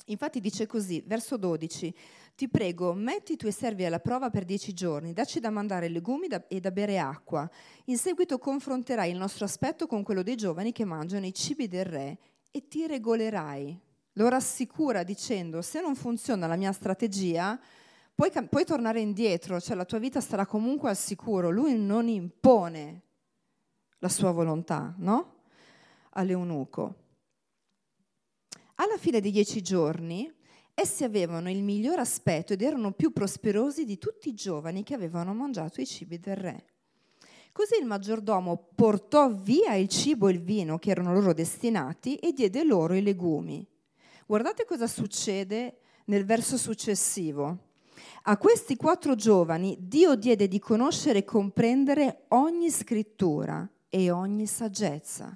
Infatti dice così, verso 12, ti prego, metti i tuoi servi alla prova per dieci giorni, dacci da mandare legumi e da bere acqua. In seguito confronterai il nostro aspetto con quello dei giovani che mangiano i cibi del re e ti regolerai. Lo rassicura dicendo, se non funziona la mia strategia, puoi, puoi tornare indietro, cioè la tua vita sarà comunque al sicuro. Lui non impone la sua volontà, no? All'eunuco. Alla fine dei dieci giorni, essi avevano il miglior aspetto ed erano più prosperosi di tutti i giovani che avevano mangiato i cibi del re. Così il maggiordomo portò via il cibo e il vino che erano loro destinati e diede loro i legumi. Guardate cosa succede nel verso successivo. A questi quattro giovani Dio diede di conoscere e comprendere ogni scrittura e ogni saggezza.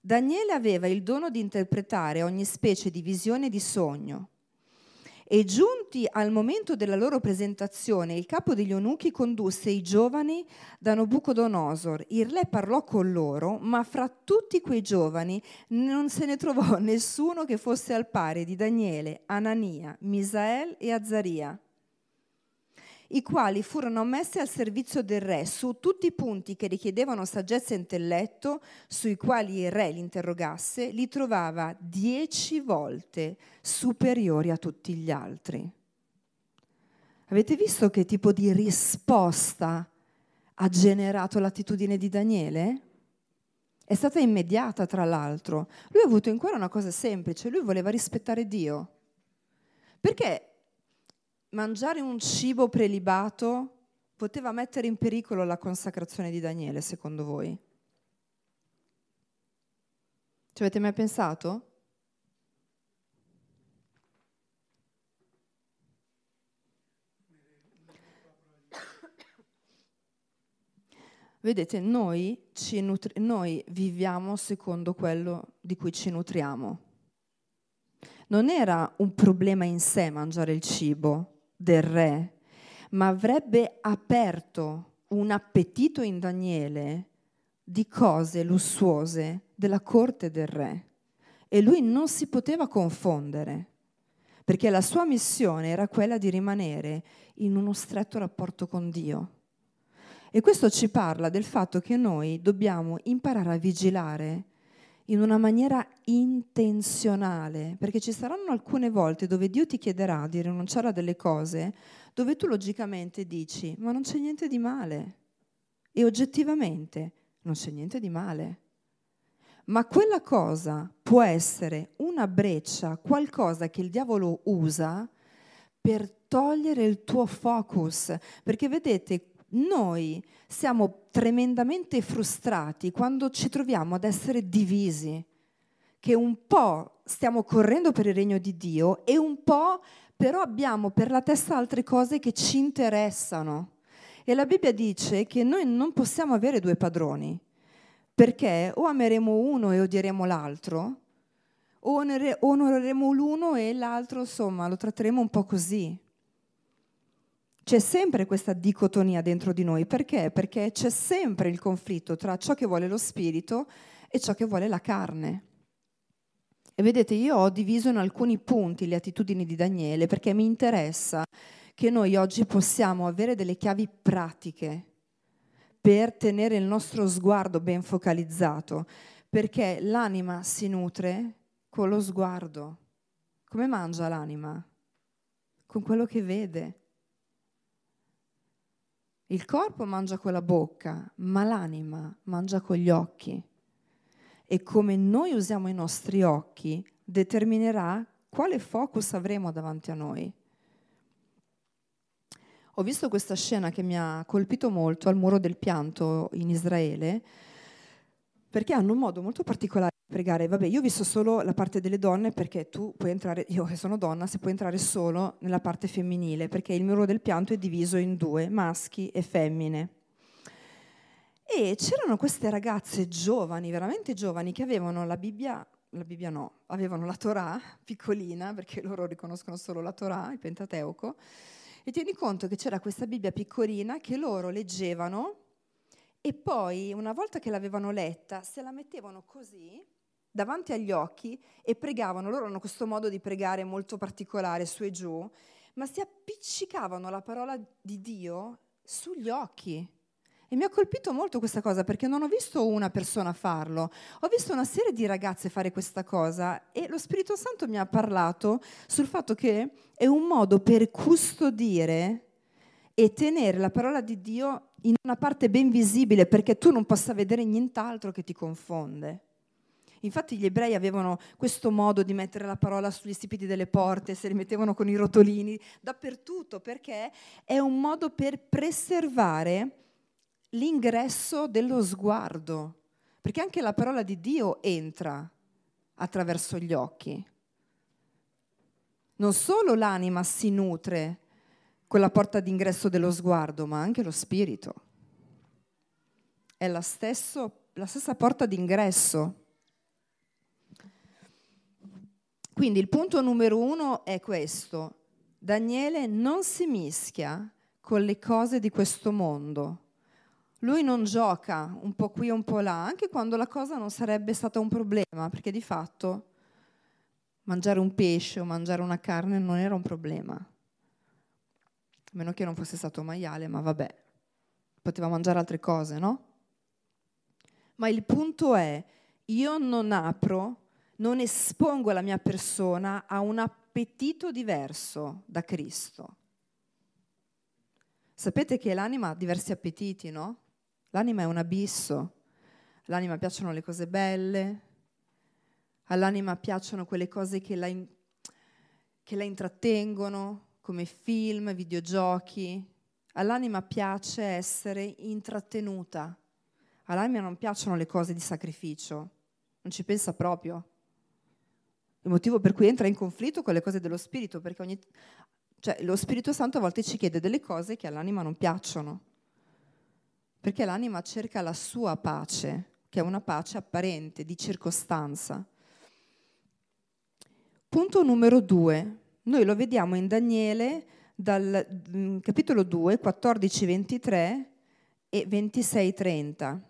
Daniele aveva il dono di interpretare ogni specie di visione e di sogno. E giunti al momento della loro presentazione, il capo degli eunuchi condusse i giovani da Nabucodonosor. Il re parlò con loro, ma fra tutti quei giovani non se ne trovò <laughs> nessuno che fosse al pari di Daniele, Anania, Misael e Azzaria i quali furono messi al servizio del re su tutti i punti che richiedevano saggezza e intelletto, sui quali il re li interrogasse, li trovava dieci volte superiori a tutti gli altri. Avete visto che tipo di risposta ha generato l'attitudine di Daniele? È stata immediata, tra l'altro. Lui ha avuto in cuore una cosa semplice, lui voleva rispettare Dio. Perché mangiare un cibo prelibato poteva mettere in pericolo la consacrazione di Daniele, secondo voi? Ci avete mai pensato? Vedete, noi, nutri- noi viviamo secondo quello di cui ci nutriamo. Non era un problema in sé mangiare il cibo, del re, ma avrebbe aperto un appetito in Daniele di cose lussuose della corte del re. E lui non si poteva confondere, perché la sua missione era quella di rimanere in uno stretto rapporto con Dio. E questo ci parla del fatto che noi dobbiamo imparare a vigilare in una maniera intenzionale, perché ci saranno alcune volte dove Dio ti chiederà di rinunciare a delle cose dove tu logicamente dici, ma non c'è niente di male. E oggettivamente non c'è niente di male. Ma quella cosa può essere una breccia, qualcosa che il diavolo usa per togliere il tuo focus. Perché vedete, noi siamo tremendamente frustrati quando ci troviamo ad essere divisi, che un po' stiamo correndo per il regno di Dio e un po' però abbiamo per la testa altre cose che ci interessano. E la Bibbia dice che noi non possiamo avere due padroni, perché o ameremo uno e odieremo l'altro, o onoreremo l'uno e l'altro, insomma, lo tratteremo un po' così. C'è sempre questa dicotonia dentro di noi, perché? Perché c'è sempre il conflitto tra ciò che vuole lo spirito e ciò che vuole la carne. E vedete, io ho diviso in alcuni punti le attitudini di Daniele perché mi interessa che noi oggi possiamo avere delle chiavi pratiche per tenere il nostro sguardo ben focalizzato, perché l'anima si nutre con lo sguardo. Come mangia l'anima? Con quello che vede. Il corpo mangia con la bocca, ma l'anima mangia con gli occhi. E come noi usiamo i nostri occhi determinerà quale focus avremo davanti a noi. Ho visto questa scena che mi ha colpito molto al muro del pianto in Israele, perché hanno un modo molto particolare pregare. Vabbè, io ho visto solo la parte delle donne perché tu puoi entrare, io che sono donna, se puoi entrare solo nella parte femminile, perché il muro del pianto è diviso in due, maschi e femmine. E c'erano queste ragazze giovani, veramente giovani, che avevano la Bibbia, la Bibbia no, avevano la Torah piccolina, perché loro riconoscono solo la Torah, il Pentateuco, E tieni conto che c'era questa Bibbia piccolina che loro leggevano e poi, una volta che l'avevano letta, se la mettevano così davanti agli occhi e pregavano. Loro hanno questo modo di pregare molto particolare su e giù, ma si appiccicavano la parola di Dio sugli occhi. E mi ha colpito molto questa cosa perché non ho visto una persona farlo, ho visto una serie di ragazze fare questa cosa e lo Spirito Santo mi ha parlato sul fatto che è un modo per custodire e tenere la parola di Dio in una parte ben visibile perché tu non possa vedere nient'altro che ti confonde. Infatti gli ebrei avevano questo modo di mettere la parola sugli stipiti delle porte, se li mettevano con i rotolini, dappertutto, perché è un modo per preservare l'ingresso dello sguardo, perché anche la parola di Dio entra attraverso gli occhi. Non solo l'anima si nutre con la porta d'ingresso dello sguardo, ma anche lo spirito. È la, stesso, la stessa porta d'ingresso. Quindi il punto numero uno è questo. Daniele non si mischia con le cose di questo mondo. Lui non gioca un po' qui e un po' là, anche quando la cosa non sarebbe stata un problema, perché di fatto mangiare un pesce o mangiare una carne non era un problema. A meno che non fosse stato maiale, ma vabbè, poteva mangiare altre cose, no? Ma il punto è, io non apro, non espongo la mia persona a un appetito diverso da Cristo. Sapete che l'anima ha diversi appetiti, no? L'anima è un abisso, all'anima piacciono le cose belle, all'anima piacciono quelle cose che la, in, che la intrattengono, come film, videogiochi. All'anima piace essere intrattenuta, all'anima non piacciono le cose di sacrificio, non ci pensa proprio. Il motivo per cui entra in conflitto con le cose dello Spirito, perché ogni, cioè, lo Spirito Santo a volte ci chiede delle cose che all'anima non piacciono perché l'anima cerca la sua pace, che è una pace apparente, di circostanza. Punto numero due, noi lo vediamo in Daniele dal mm, capitolo 2, 14, 23 e 26, 30.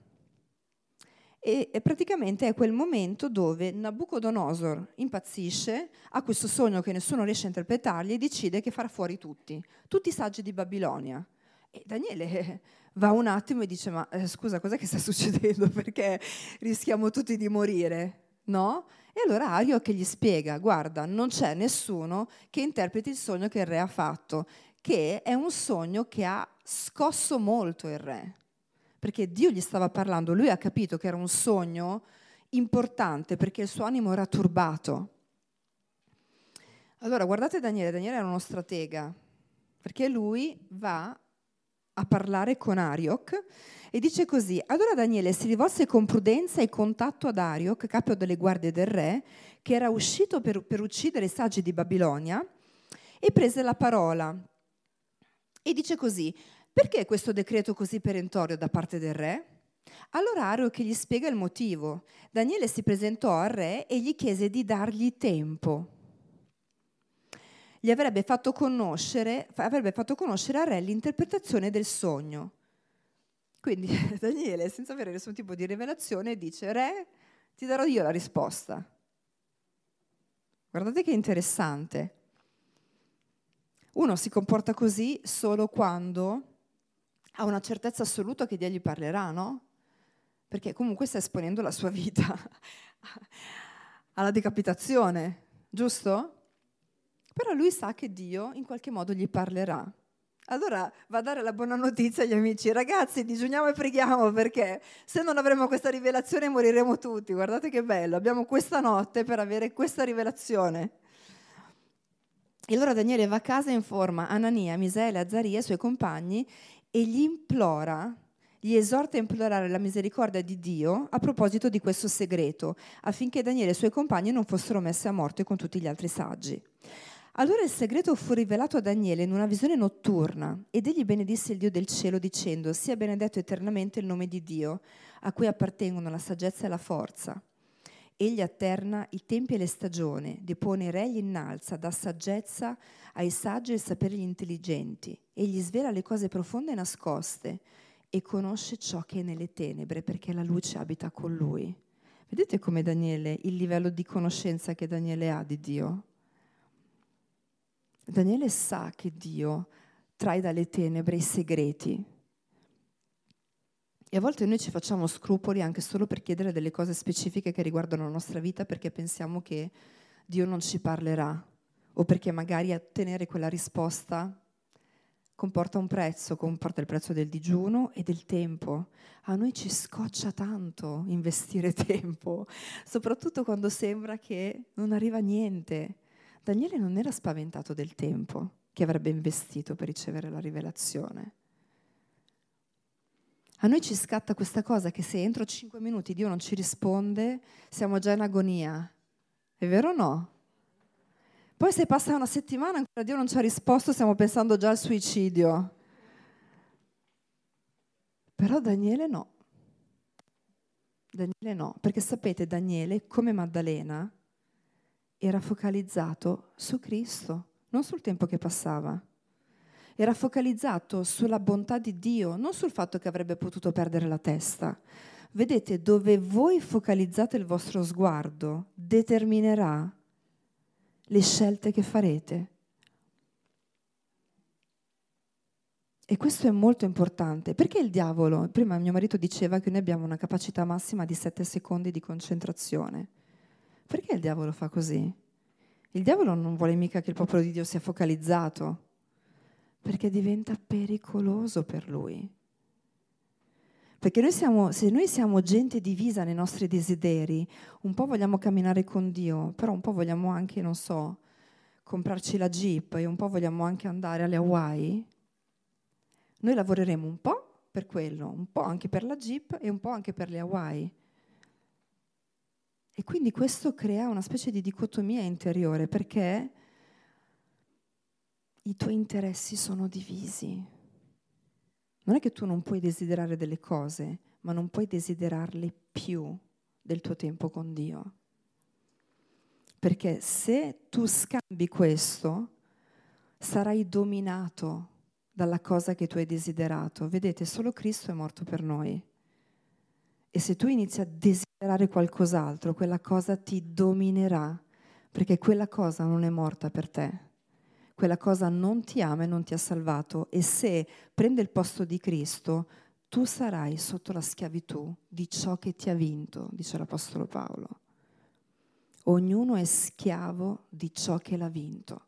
E, e praticamente è quel momento dove Nabucodonosor impazzisce, ha questo sogno che nessuno riesce a interpretargli e decide che farà fuori tutti, tutti i saggi di Babilonia. E Daniele <laughs> va un attimo e dice ma eh, scusa cos'è che sta <laughs> succedendo perché rischiamo tutti di morire, no? E allora Ario che gli spiega, guarda, non c'è nessuno che interpreti il sogno che il re ha fatto, che è un sogno che ha scosso molto il re, perché Dio gli stava parlando, lui ha capito che era un sogno importante perché il suo animo era turbato. Allora guardate Daniele, Daniele era uno stratega, perché lui va a parlare con Arioc e dice così, allora Daniele si rivolse con prudenza e contatto ad Arioc, capo delle guardie del re, che era uscito per, per uccidere i saggi di Babilonia, e prese la parola e dice così, perché questo decreto così perentorio da parte del re? Allora Arioc gli spiega il motivo. Daniele si presentò al re e gli chiese di dargli tempo gli avrebbe fatto conoscere, avrebbe fatto conoscere a re l'interpretazione del sogno. Quindi <laughs> Daniele, senza avere nessun tipo di rivelazione, dice, re, ti darò io la risposta. Guardate che interessante. Uno si comporta così solo quando ha una certezza assoluta che Dio gli parlerà, no? Perché comunque sta esponendo la sua vita <laughs> alla decapitazione, giusto? però lui sa che Dio in qualche modo gli parlerà. Allora va a dare la buona notizia agli amici, ragazzi, digiuniamo e preghiamo perché se non avremo questa rivelazione moriremo tutti. Guardate che bello, abbiamo questa notte per avere questa rivelazione. E allora Daniele va a casa e informa Anania, Misaele, Azzaria e i suoi compagni e gli implora, gli esorta a implorare la misericordia di Dio a proposito di questo segreto, affinché Daniele e i suoi compagni non fossero messi a morte con tutti gli altri saggi. Allora il segreto fu rivelato a Daniele in una visione notturna ed egli benedisse il Dio del cielo dicendo sia benedetto eternamente il nome di Dio, a cui appartengono la saggezza e la forza. Egli atterna i tempi e le stagioni, depone i re gli innalza, dà saggezza ai saggi e il sapere agli intelligenti. Egli svela le cose profonde e nascoste e conosce ciò che è nelle tenebre perché la luce abita con lui. Vedete come Daniele, il livello di conoscenza che Daniele ha di Dio? Daniele sa che Dio trae dalle tenebre i segreti. E a volte noi ci facciamo scrupoli anche solo per chiedere delle cose specifiche che riguardano la nostra vita perché pensiamo che Dio non ci parlerà o perché magari ottenere quella risposta comporta un prezzo, comporta il prezzo del digiuno e del tempo. A noi ci scoccia tanto investire <laughs> tempo, soprattutto quando sembra che non arriva niente. Daniele non era spaventato del tempo che avrebbe investito per ricevere la rivelazione. A noi ci scatta questa cosa che se entro cinque minuti Dio non ci risponde, siamo già in agonia. È vero o no? Poi se passa una settimana e ancora Dio non ci ha risposto, stiamo pensando già al suicidio. Però Daniele no. Daniele no, perché sapete, Daniele, come Maddalena, era focalizzato su Cristo, non sul tempo che passava. Era focalizzato sulla bontà di Dio, non sul fatto che avrebbe potuto perdere la testa. Vedete, dove voi focalizzate il vostro sguardo determinerà le scelte che farete. E questo è molto importante. Perché il diavolo, prima mio marito diceva che noi abbiamo una capacità massima di sette secondi di concentrazione. Perché il diavolo fa così? Il diavolo non vuole mica che il popolo di Dio sia focalizzato, perché diventa pericoloso per lui. Perché noi siamo, se noi siamo gente divisa nei nostri desideri, un po' vogliamo camminare con Dio, però un po' vogliamo anche, non so, comprarci la Jeep e un po' vogliamo anche andare alle Hawaii, noi lavoreremo un po' per quello, un po' anche per la Jeep e un po' anche per le Hawaii. E quindi questo crea una specie di dicotomia interiore perché i tuoi interessi sono divisi. Non è che tu non puoi desiderare delle cose, ma non puoi desiderarle più del tuo tempo con Dio. Perché se tu scambi questo, sarai dominato dalla cosa che tu hai desiderato. Vedete, solo Cristo è morto per noi. E se tu inizi a desiderare qualcos'altro, quella cosa ti dominerà, perché quella cosa non è morta per te quella cosa non ti ama e non ti ha salvato e se prende il posto di Cristo, tu sarai sotto la schiavitù di ciò che ti ha vinto, dice l'Apostolo Paolo. Ognuno è schiavo di ciò che l'ha vinto.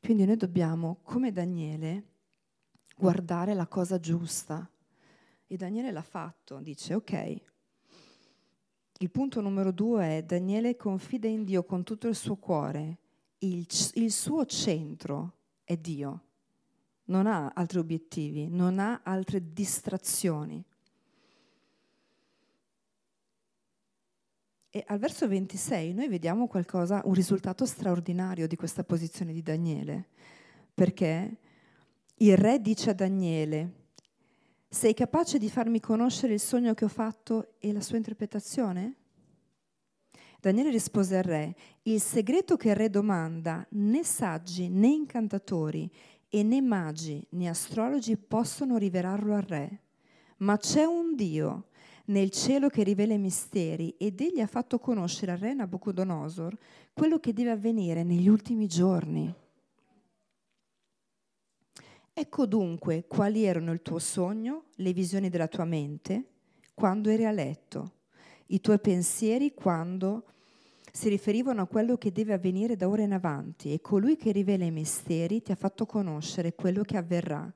Quindi noi dobbiamo, come Daniele, guardare la cosa giusta. E Daniele l'ha fatto, dice ok. Il punto numero due è Daniele confida in Dio con tutto il suo cuore il, il suo centro è Dio, non ha altri obiettivi, non ha altre distrazioni. E al verso 26 noi vediamo qualcosa, un risultato straordinario di questa posizione di Daniele, perché il re dice a Daniele, sei capace di farmi conoscere il sogno che ho fatto e la sua interpretazione? Daniele rispose al re, il segreto che il re domanda né saggi né incantatori e né magi né astrologi possono rivelarlo al re. Ma c'è un Dio nel cielo che rivela i misteri ed egli ha fatto conoscere al re Nabucodonosor quello che deve avvenire negli ultimi giorni. Ecco dunque quali erano il tuo sogno, le visioni della tua mente, quando eri a letto, i tuoi pensieri quando si riferivano a quello che deve avvenire da ora in avanti e colui che rivela i misteri ti ha fatto conoscere quello che avverrà.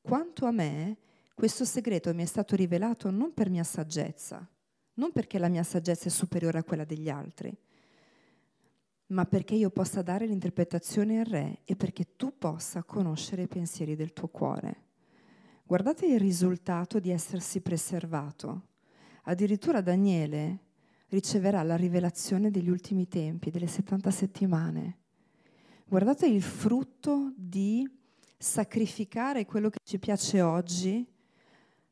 Quanto a me, questo segreto mi è stato rivelato non per mia saggezza, non perché la mia saggezza è superiore a quella degli altri, ma perché io possa dare l'interpretazione al re e perché tu possa conoscere i pensieri del tuo cuore. Guardate il risultato di essersi preservato. Addirittura Daniele riceverà la rivelazione degli ultimi tempi, delle 70 settimane. Guardate il frutto di sacrificare quello che ci piace oggi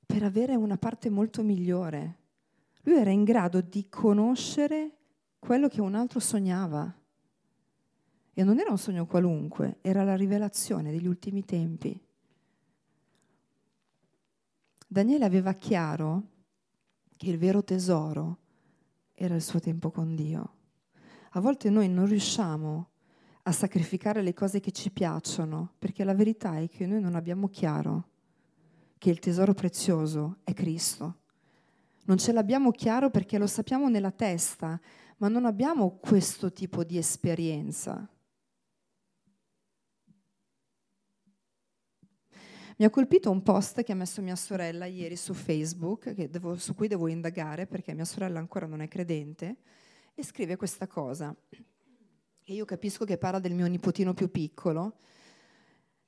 per avere una parte molto migliore. Lui era in grado di conoscere quello che un altro sognava. E non era un sogno qualunque, era la rivelazione degli ultimi tempi. Daniele aveva chiaro che il vero tesoro era il suo tempo con Dio. A volte noi non riusciamo a sacrificare le cose che ci piacciono, perché la verità è che noi non abbiamo chiaro che il tesoro prezioso è Cristo. Non ce l'abbiamo chiaro perché lo sappiamo nella testa, ma non abbiamo questo tipo di esperienza. Mi ha colpito un post che ha messo mia sorella ieri su Facebook, devo, su cui devo indagare perché mia sorella ancora non è credente, e scrive questa cosa. E io capisco che parla del mio nipotino più piccolo.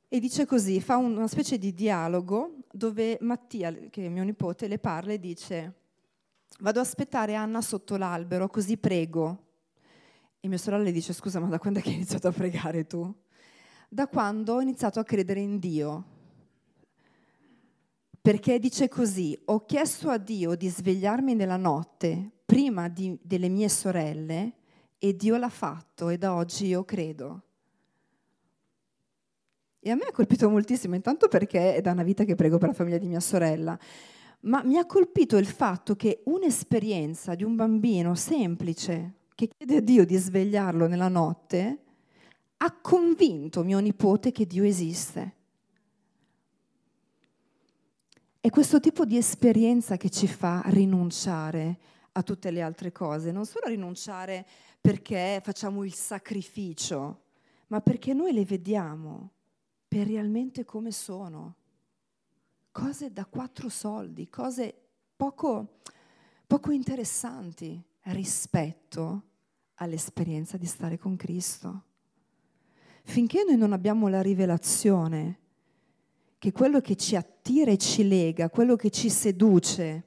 E dice così, fa una specie di dialogo dove Mattia, che è mio nipote, le parla e dice, vado a aspettare Anna sotto l'albero, così prego. E mia sorella le dice, scusa, ma da quando è che hai iniziato a pregare tu? Da quando ho iniziato a credere in Dio perché dice così, ho chiesto a Dio di svegliarmi nella notte prima di, delle mie sorelle e Dio l'ha fatto e da oggi io credo. E a me ha colpito moltissimo, intanto perché è da una vita che prego per la famiglia di mia sorella, ma mi ha colpito il fatto che un'esperienza di un bambino semplice che chiede a Dio di svegliarlo nella notte ha convinto mio nipote che Dio esiste. È questo tipo di esperienza che ci fa rinunciare a tutte le altre cose, non solo rinunciare perché facciamo il sacrificio, ma perché noi le vediamo per realmente come sono. Cose da quattro soldi, cose poco, poco interessanti rispetto all'esperienza di stare con Cristo. Finché noi non abbiamo la rivelazione che quello che ci attira e ci lega, quello che ci seduce,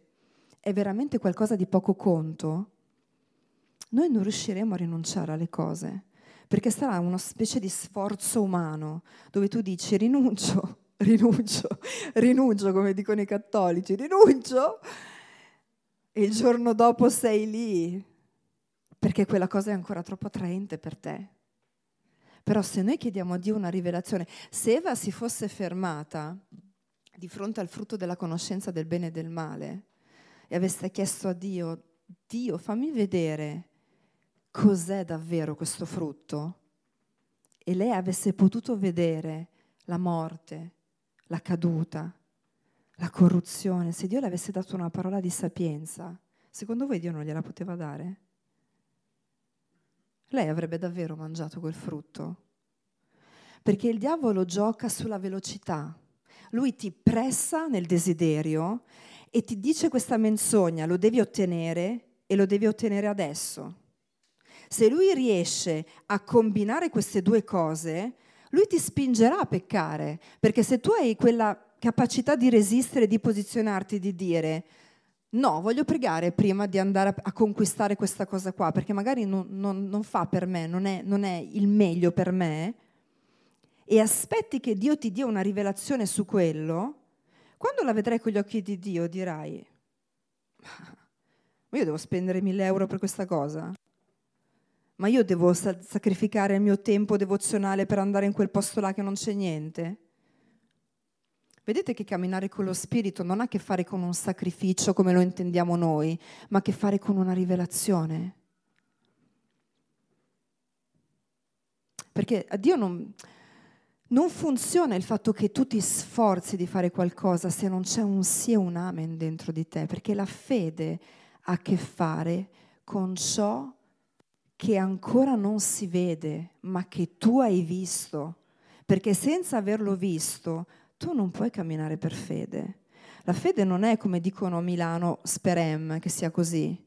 è veramente qualcosa di poco conto, noi non riusciremo a rinunciare alle cose, perché sarà una specie di sforzo umano dove tu dici rinuncio, <laughs> rinuncio, rinuncio, come dicono i cattolici, rinuncio, e il giorno dopo sei lì, perché quella cosa è ancora troppo attraente per te. Però se noi chiediamo a Dio una rivelazione, se Eva si fosse fermata di fronte al frutto della conoscenza del bene e del male e avesse chiesto a Dio, Dio fammi vedere cos'è davvero questo frutto, e lei avesse potuto vedere la morte, la caduta, la corruzione, se Dio le avesse dato una parola di sapienza, secondo voi Dio non gliela poteva dare? Lei avrebbe davvero mangiato quel frutto. Perché il diavolo gioca sulla velocità. Lui ti pressa nel desiderio e ti dice questa menzogna, lo devi ottenere e lo devi ottenere adesso. Se lui riesce a combinare queste due cose, lui ti spingerà a peccare, perché se tu hai quella capacità di resistere, di posizionarti, di dire No, voglio pregare prima di andare a, conquistare questa cosa qua, perché magari non, non, non fa per me, non è, non è il meglio per me, e aspetti che Dio ti dia una rivelazione su quello, quando la vedrai con gli occhi di Dio dirai, ma io devo spendere mille euro per questa cosa? Ma io devo sacrificare il mio tempo devozionale per andare in quel posto là che non c'è niente? Vedete che camminare con lo Spirito non ha a che fare con un sacrificio come lo intendiamo noi, ma ha a che fare con una rivelazione. Perché a Dio non, non funziona il fatto che tu ti sforzi di fare qualcosa se non c'è un sì e un amen dentro di te, perché la fede ha a che fare con ciò che ancora non si vede, ma che tu hai visto. Perché senza averlo visto tu non puoi camminare per fede. La fede non è come dicono a Milano, sperem, che sia così.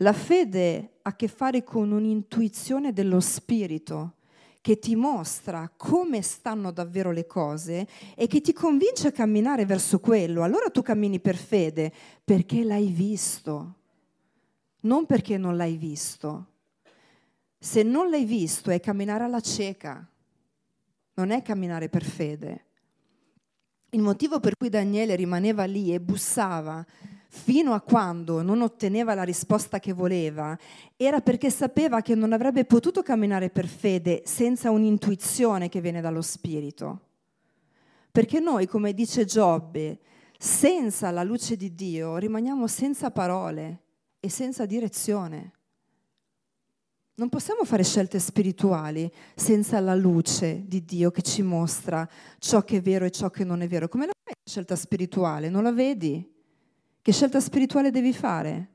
La fede ha a che fare con un'intuizione dello spirito che ti mostra come stanno davvero le cose e che ti convince a camminare verso quello. Allora tu cammini per fede perché l'hai visto, non perché non l'hai visto. Se non l'hai visto è camminare alla cieca, non è camminare per fede. Il motivo per cui Daniele rimaneva lì e bussava fino a quando non otteneva la risposta che voleva, era perché sapeva che non avrebbe potuto camminare per fede senza un'intuizione che viene dallo Spirito. Perché noi, come dice Giobbe, senza la luce di Dio rimaniamo senza parole e senza direzione. Non possiamo fare scelte spirituali senza la luce di Dio che ci mostra ciò che è vero e ciò che non è vero. Come la fai la scelta spirituale? Non la vedi? Che scelta spirituale devi fare?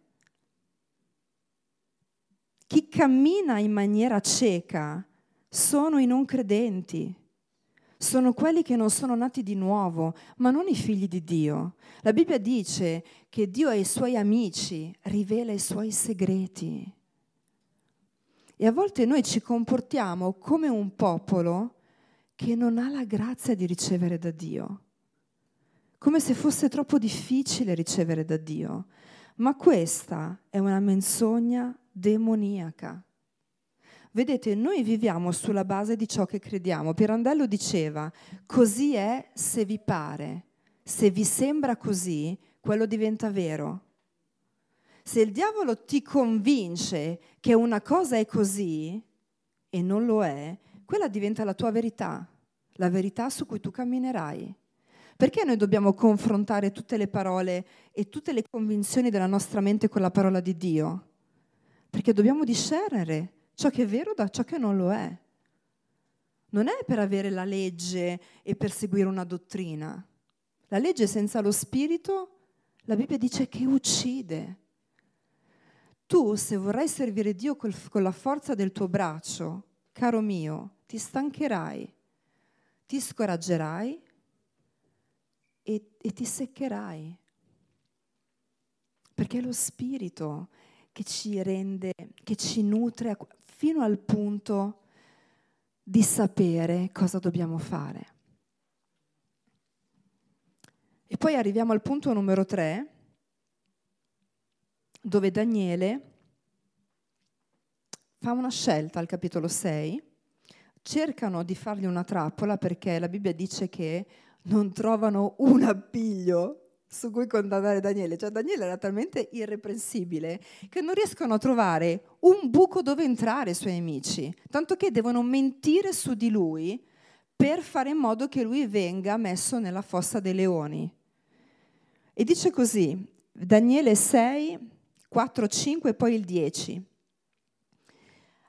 Chi cammina in maniera cieca sono i non credenti, sono quelli che non sono nati di nuovo, ma non i figli di Dio. La Bibbia dice che Dio ai suoi amici rivela i suoi segreti. E a volte noi ci comportiamo come un popolo che non ha la grazia di ricevere da Dio, come se fosse troppo difficile ricevere da Dio. Ma questa è una menzogna demoniaca. Vedete, noi viviamo sulla base di ciò che crediamo. Pirandello diceva, così è se vi pare, se vi sembra così, quello diventa vero. Se il diavolo ti convince che una cosa è così e non lo è, quella diventa la tua verità, la verità su cui tu camminerai. Perché noi dobbiamo confrontare tutte le parole e tutte le convinzioni della nostra mente con la parola di Dio? Perché dobbiamo discernere ciò che è vero da ciò che non lo è. Non è per avere la legge e per seguire una dottrina. La legge senza lo spirito, la Bibbia dice che uccide. Tu, se vorrai servire Dio col, con la forza del tuo braccio, caro mio, ti stancherai, ti scoraggerai e, e ti seccherai. Perché è lo Spirito che ci rende, che ci nutre fino al punto di sapere cosa dobbiamo fare. E poi arriviamo al punto numero tre, dove Daniele fa una scelta al capitolo 6, cercano di fargli una trappola perché la Bibbia dice che non trovano un appiglio su cui condannare Daniele. Cioè Daniele era talmente irreprensibile che non riescono a trovare un buco dove entrare i suoi amici, tanto che devono mentire su di lui per fare in modo che lui venga messo nella fossa dei leoni. E dice così, Daniele 6, 4, 5 e poi il 10.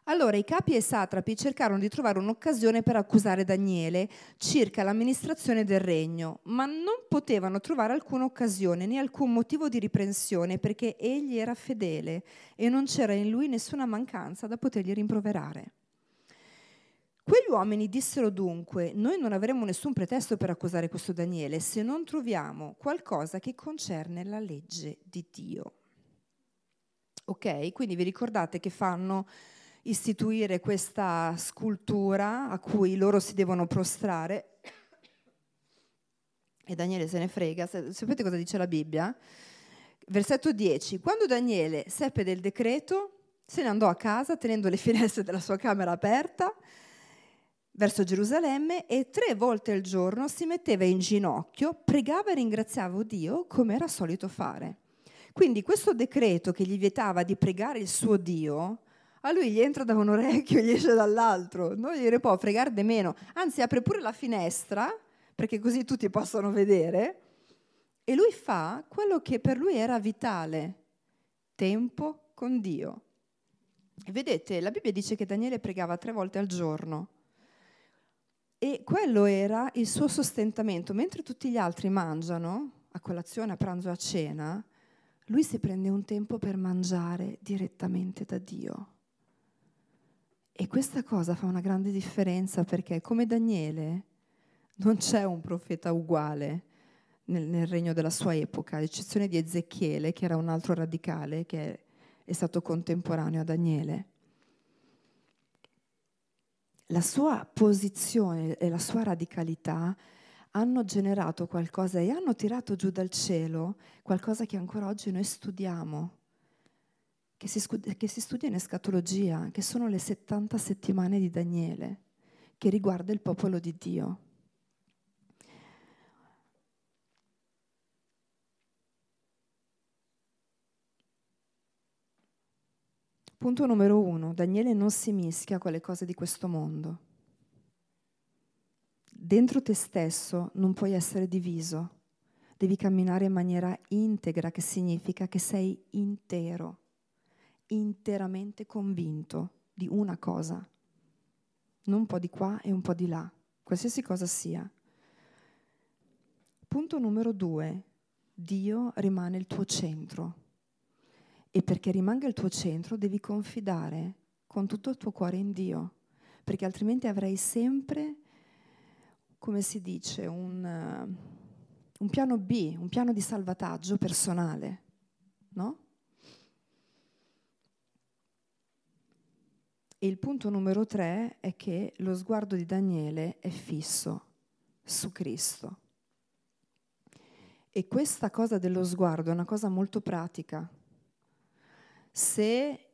Allora i capi e i satrapi cercarono di trovare un'occasione per accusare Daniele circa l'amministrazione del regno, ma non potevano trovare alcuna occasione né alcun motivo di riprensione perché egli era fedele e non c'era in lui nessuna mancanza da potergli rimproverare. Quegli uomini dissero dunque, noi non avremo nessun pretesto per accusare questo Daniele se non troviamo qualcosa che concerne la legge di Dio. Ok? Quindi vi ricordate che fanno istituire questa scultura a cui loro si devono prostrare. E Daniele se ne frega. Sapete cosa dice la Bibbia? Versetto 10. Quando Daniele seppe del decreto, se ne andò a casa tenendo le finestre della sua camera aperta verso Gerusalemme e tre volte al giorno si metteva in ginocchio, pregava e ringraziava Dio come era solito fare. Quindi questo decreto che gli vietava di pregare il suo Dio, a lui gli entra da un orecchio e gli esce dall'altro, non gliene può fregare di meno, anzi apre pure la finestra perché così tutti possono vedere e lui fa quello che per lui era vitale, tempo con Dio. Vedete, la Bibbia dice che Daniele pregava tre volte al giorno. E quello era il suo sostentamento, mentre tutti gli altri mangiano a colazione, a pranzo, a cena, lui si prende un tempo per mangiare direttamente da Dio. E questa cosa fa una grande differenza perché come Daniele non c'è un profeta uguale nel, nel regno della sua epoca, ad eccezione di Ezechiele, che era un altro radicale che è stato contemporaneo a Daniele. La sua posizione e la sua radicalità hanno generato qualcosa e hanno tirato giù dal cielo qualcosa che ancora oggi noi studiamo, che si, scu- che si studia in escatologia, che sono le 70 settimane di Daniele, che riguarda il popolo di Dio. Punto numero uno, Daniele non si mischia con le cose di questo mondo. Dentro te stesso non puoi essere diviso, devi camminare in maniera integra, che significa che sei intero, interamente convinto di una cosa, non un po' di qua e un po' di là, qualsiasi cosa sia. Punto numero due, Dio rimane il tuo centro. E perché rimanga il tuo centro devi confidare con tutto il tuo cuore in Dio, perché altrimenti avrai sempre, come si dice, un, un piano B, un piano di salvataggio personale, no? E il punto numero tre è che lo sguardo di Daniele è fisso su Cristo. E questa cosa dello sguardo è una cosa molto pratica se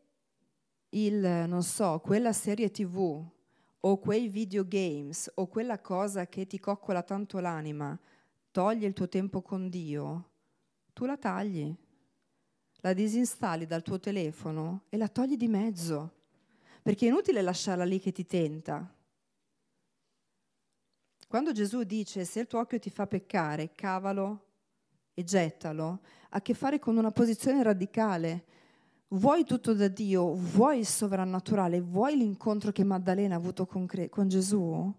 il, non so, quella serie tv o quei videogames o quella cosa che ti coccola tanto l'anima toglie il tuo tempo con Dio, tu la tagli, la disinstalli dal tuo telefono e la togli di mezzo, perché è inutile lasciarla lì che ti tenta. Quando Gesù dice se il tuo occhio ti fa peccare, cavalo e gettalo, ha a che fare con una posizione radicale Vuoi tutto da Dio? Vuoi il sovrannaturale? Vuoi l'incontro che Maddalena ha avuto con, Cre- con Gesù?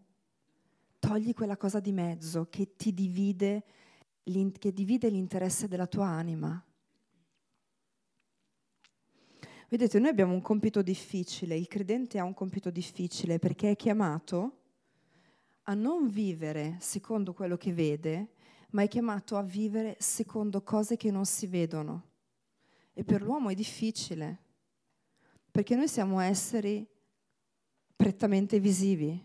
Togli quella cosa di mezzo che ti divide, che divide l'interesse della tua anima. Vedete, noi abbiamo un compito difficile, il credente ha un compito difficile perché è chiamato a non vivere secondo quello che vede, ma è chiamato a vivere secondo cose che non si vedono. E per l'uomo è difficile, perché noi siamo esseri prettamente visivi.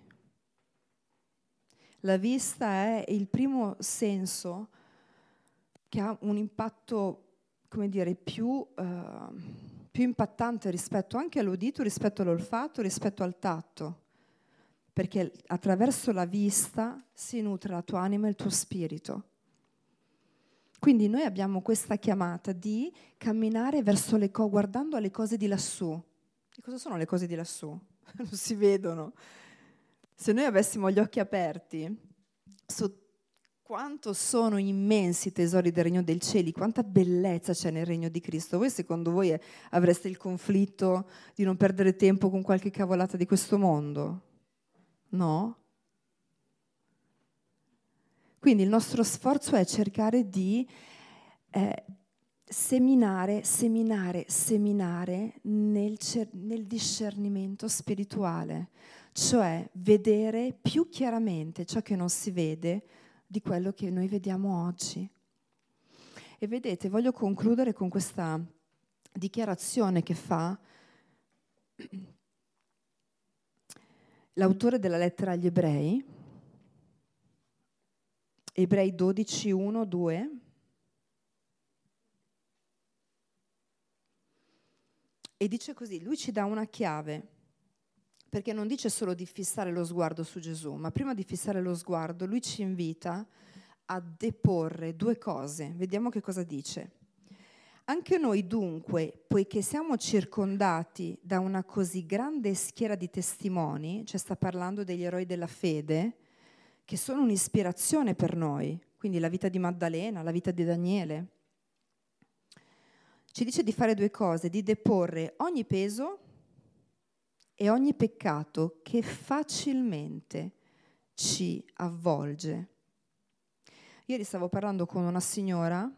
La vista è il primo senso che ha un impatto, come dire, più, uh, più impattante rispetto anche all'udito, rispetto all'olfatto, rispetto al tatto, perché attraverso la vista si nutre la tua anima e il tuo spirito. Quindi noi abbiamo questa chiamata di camminare verso le cose, guardando alle cose di lassù. E cosa sono le cose di lassù? <laughs> non si vedono. Se noi avessimo gli occhi aperti su quanto sono immensi i tesori del regno dei cieli, quanta bellezza c'è nel regno di Cristo. Voi secondo voi avreste il conflitto di non perdere tempo con qualche cavolata di questo mondo? No? Quindi il nostro sforzo è cercare di eh, seminare, seminare, seminare nel, nel discernimento spirituale, cioè vedere più chiaramente ciò che non si vede di quello che noi vediamo oggi. E vedete, voglio concludere con questa dichiarazione che fa l'autore della lettera agli ebrei, Ebrei 12, 1, 2. E dice così, lui ci dà una chiave, perché non dice solo di fissare lo sguardo su Gesù, ma prima di fissare lo sguardo lui ci invita a deporre due cose. Vediamo che cosa dice. Anche noi dunque, poiché siamo circondati da una così grande schiera di testimoni, cioè sta parlando degli eroi della fede, che sono un'ispirazione per noi, quindi la vita di Maddalena, la vita di Daniele. Ci dice di fare due cose, di deporre ogni peso e ogni peccato che facilmente ci avvolge. Ieri stavo parlando con una signora,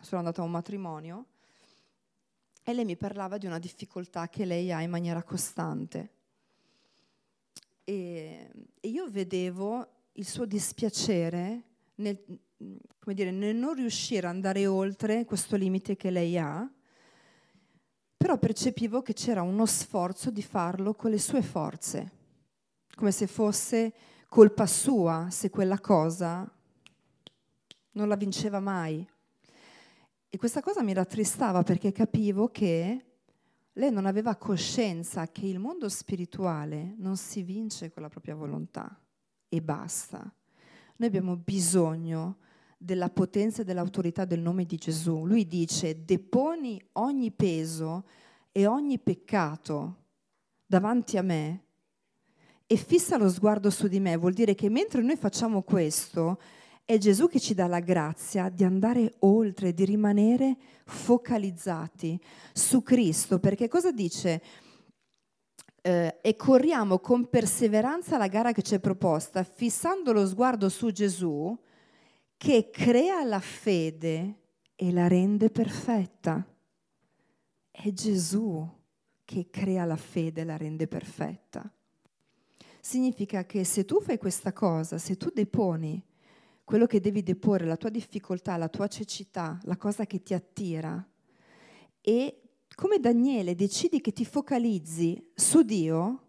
sono andata a un matrimonio, e lei mi parlava di una difficoltà che lei ha in maniera costante. E, e io vedevo il suo dispiacere nel, dire, nel non riuscire ad andare oltre questo limite che lei ha, però percepivo che c'era uno sforzo di farlo con le sue forze, come se fosse colpa sua se quella cosa non la vinceva mai. E questa cosa mi rattristava perché capivo che lei non aveva coscienza che il mondo spirituale non si vince con la propria volontà e basta. Noi abbiamo bisogno della potenza e dell'autorità del nome di Gesù. Lui dice, deponi ogni peso e ogni peccato davanti a me e fissa lo sguardo su di me, vuol dire che mentre noi facciamo questo, è Gesù che ci dà la grazia di andare oltre, di rimanere focalizzati su Cristo, perché cosa dice? Eh, e corriamo con perseveranza la gara che ci è proposta, fissando lo sguardo su Gesù, che crea la fede e la rende perfetta. È Gesù che crea la fede e la rende perfetta. Significa che se tu fai questa cosa, se tu deponi quello che devi deporre, la tua difficoltà, la tua cecità, la cosa che ti attira, e come Daniele decidi che ti focalizzi su Dio,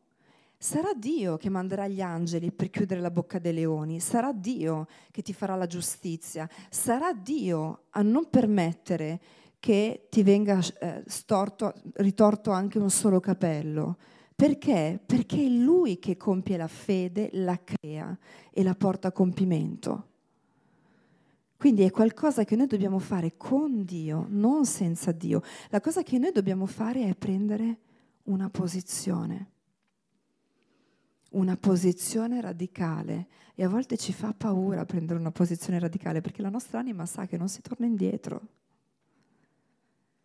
sarà Dio che manderà gli angeli per chiudere la bocca dei leoni, sarà Dio che ti farà la giustizia, sarà Dio a non permettere che ti venga eh, storto, ritorto anche un solo capello. Perché? Perché è Lui che compie la fede, la crea e la porta a compimento. Quindi è qualcosa che noi dobbiamo fare con Dio, non senza Dio. La cosa che noi dobbiamo fare è prendere una posizione, una posizione radicale. E a volte ci fa paura prendere una posizione radicale perché la nostra anima sa che non si torna indietro.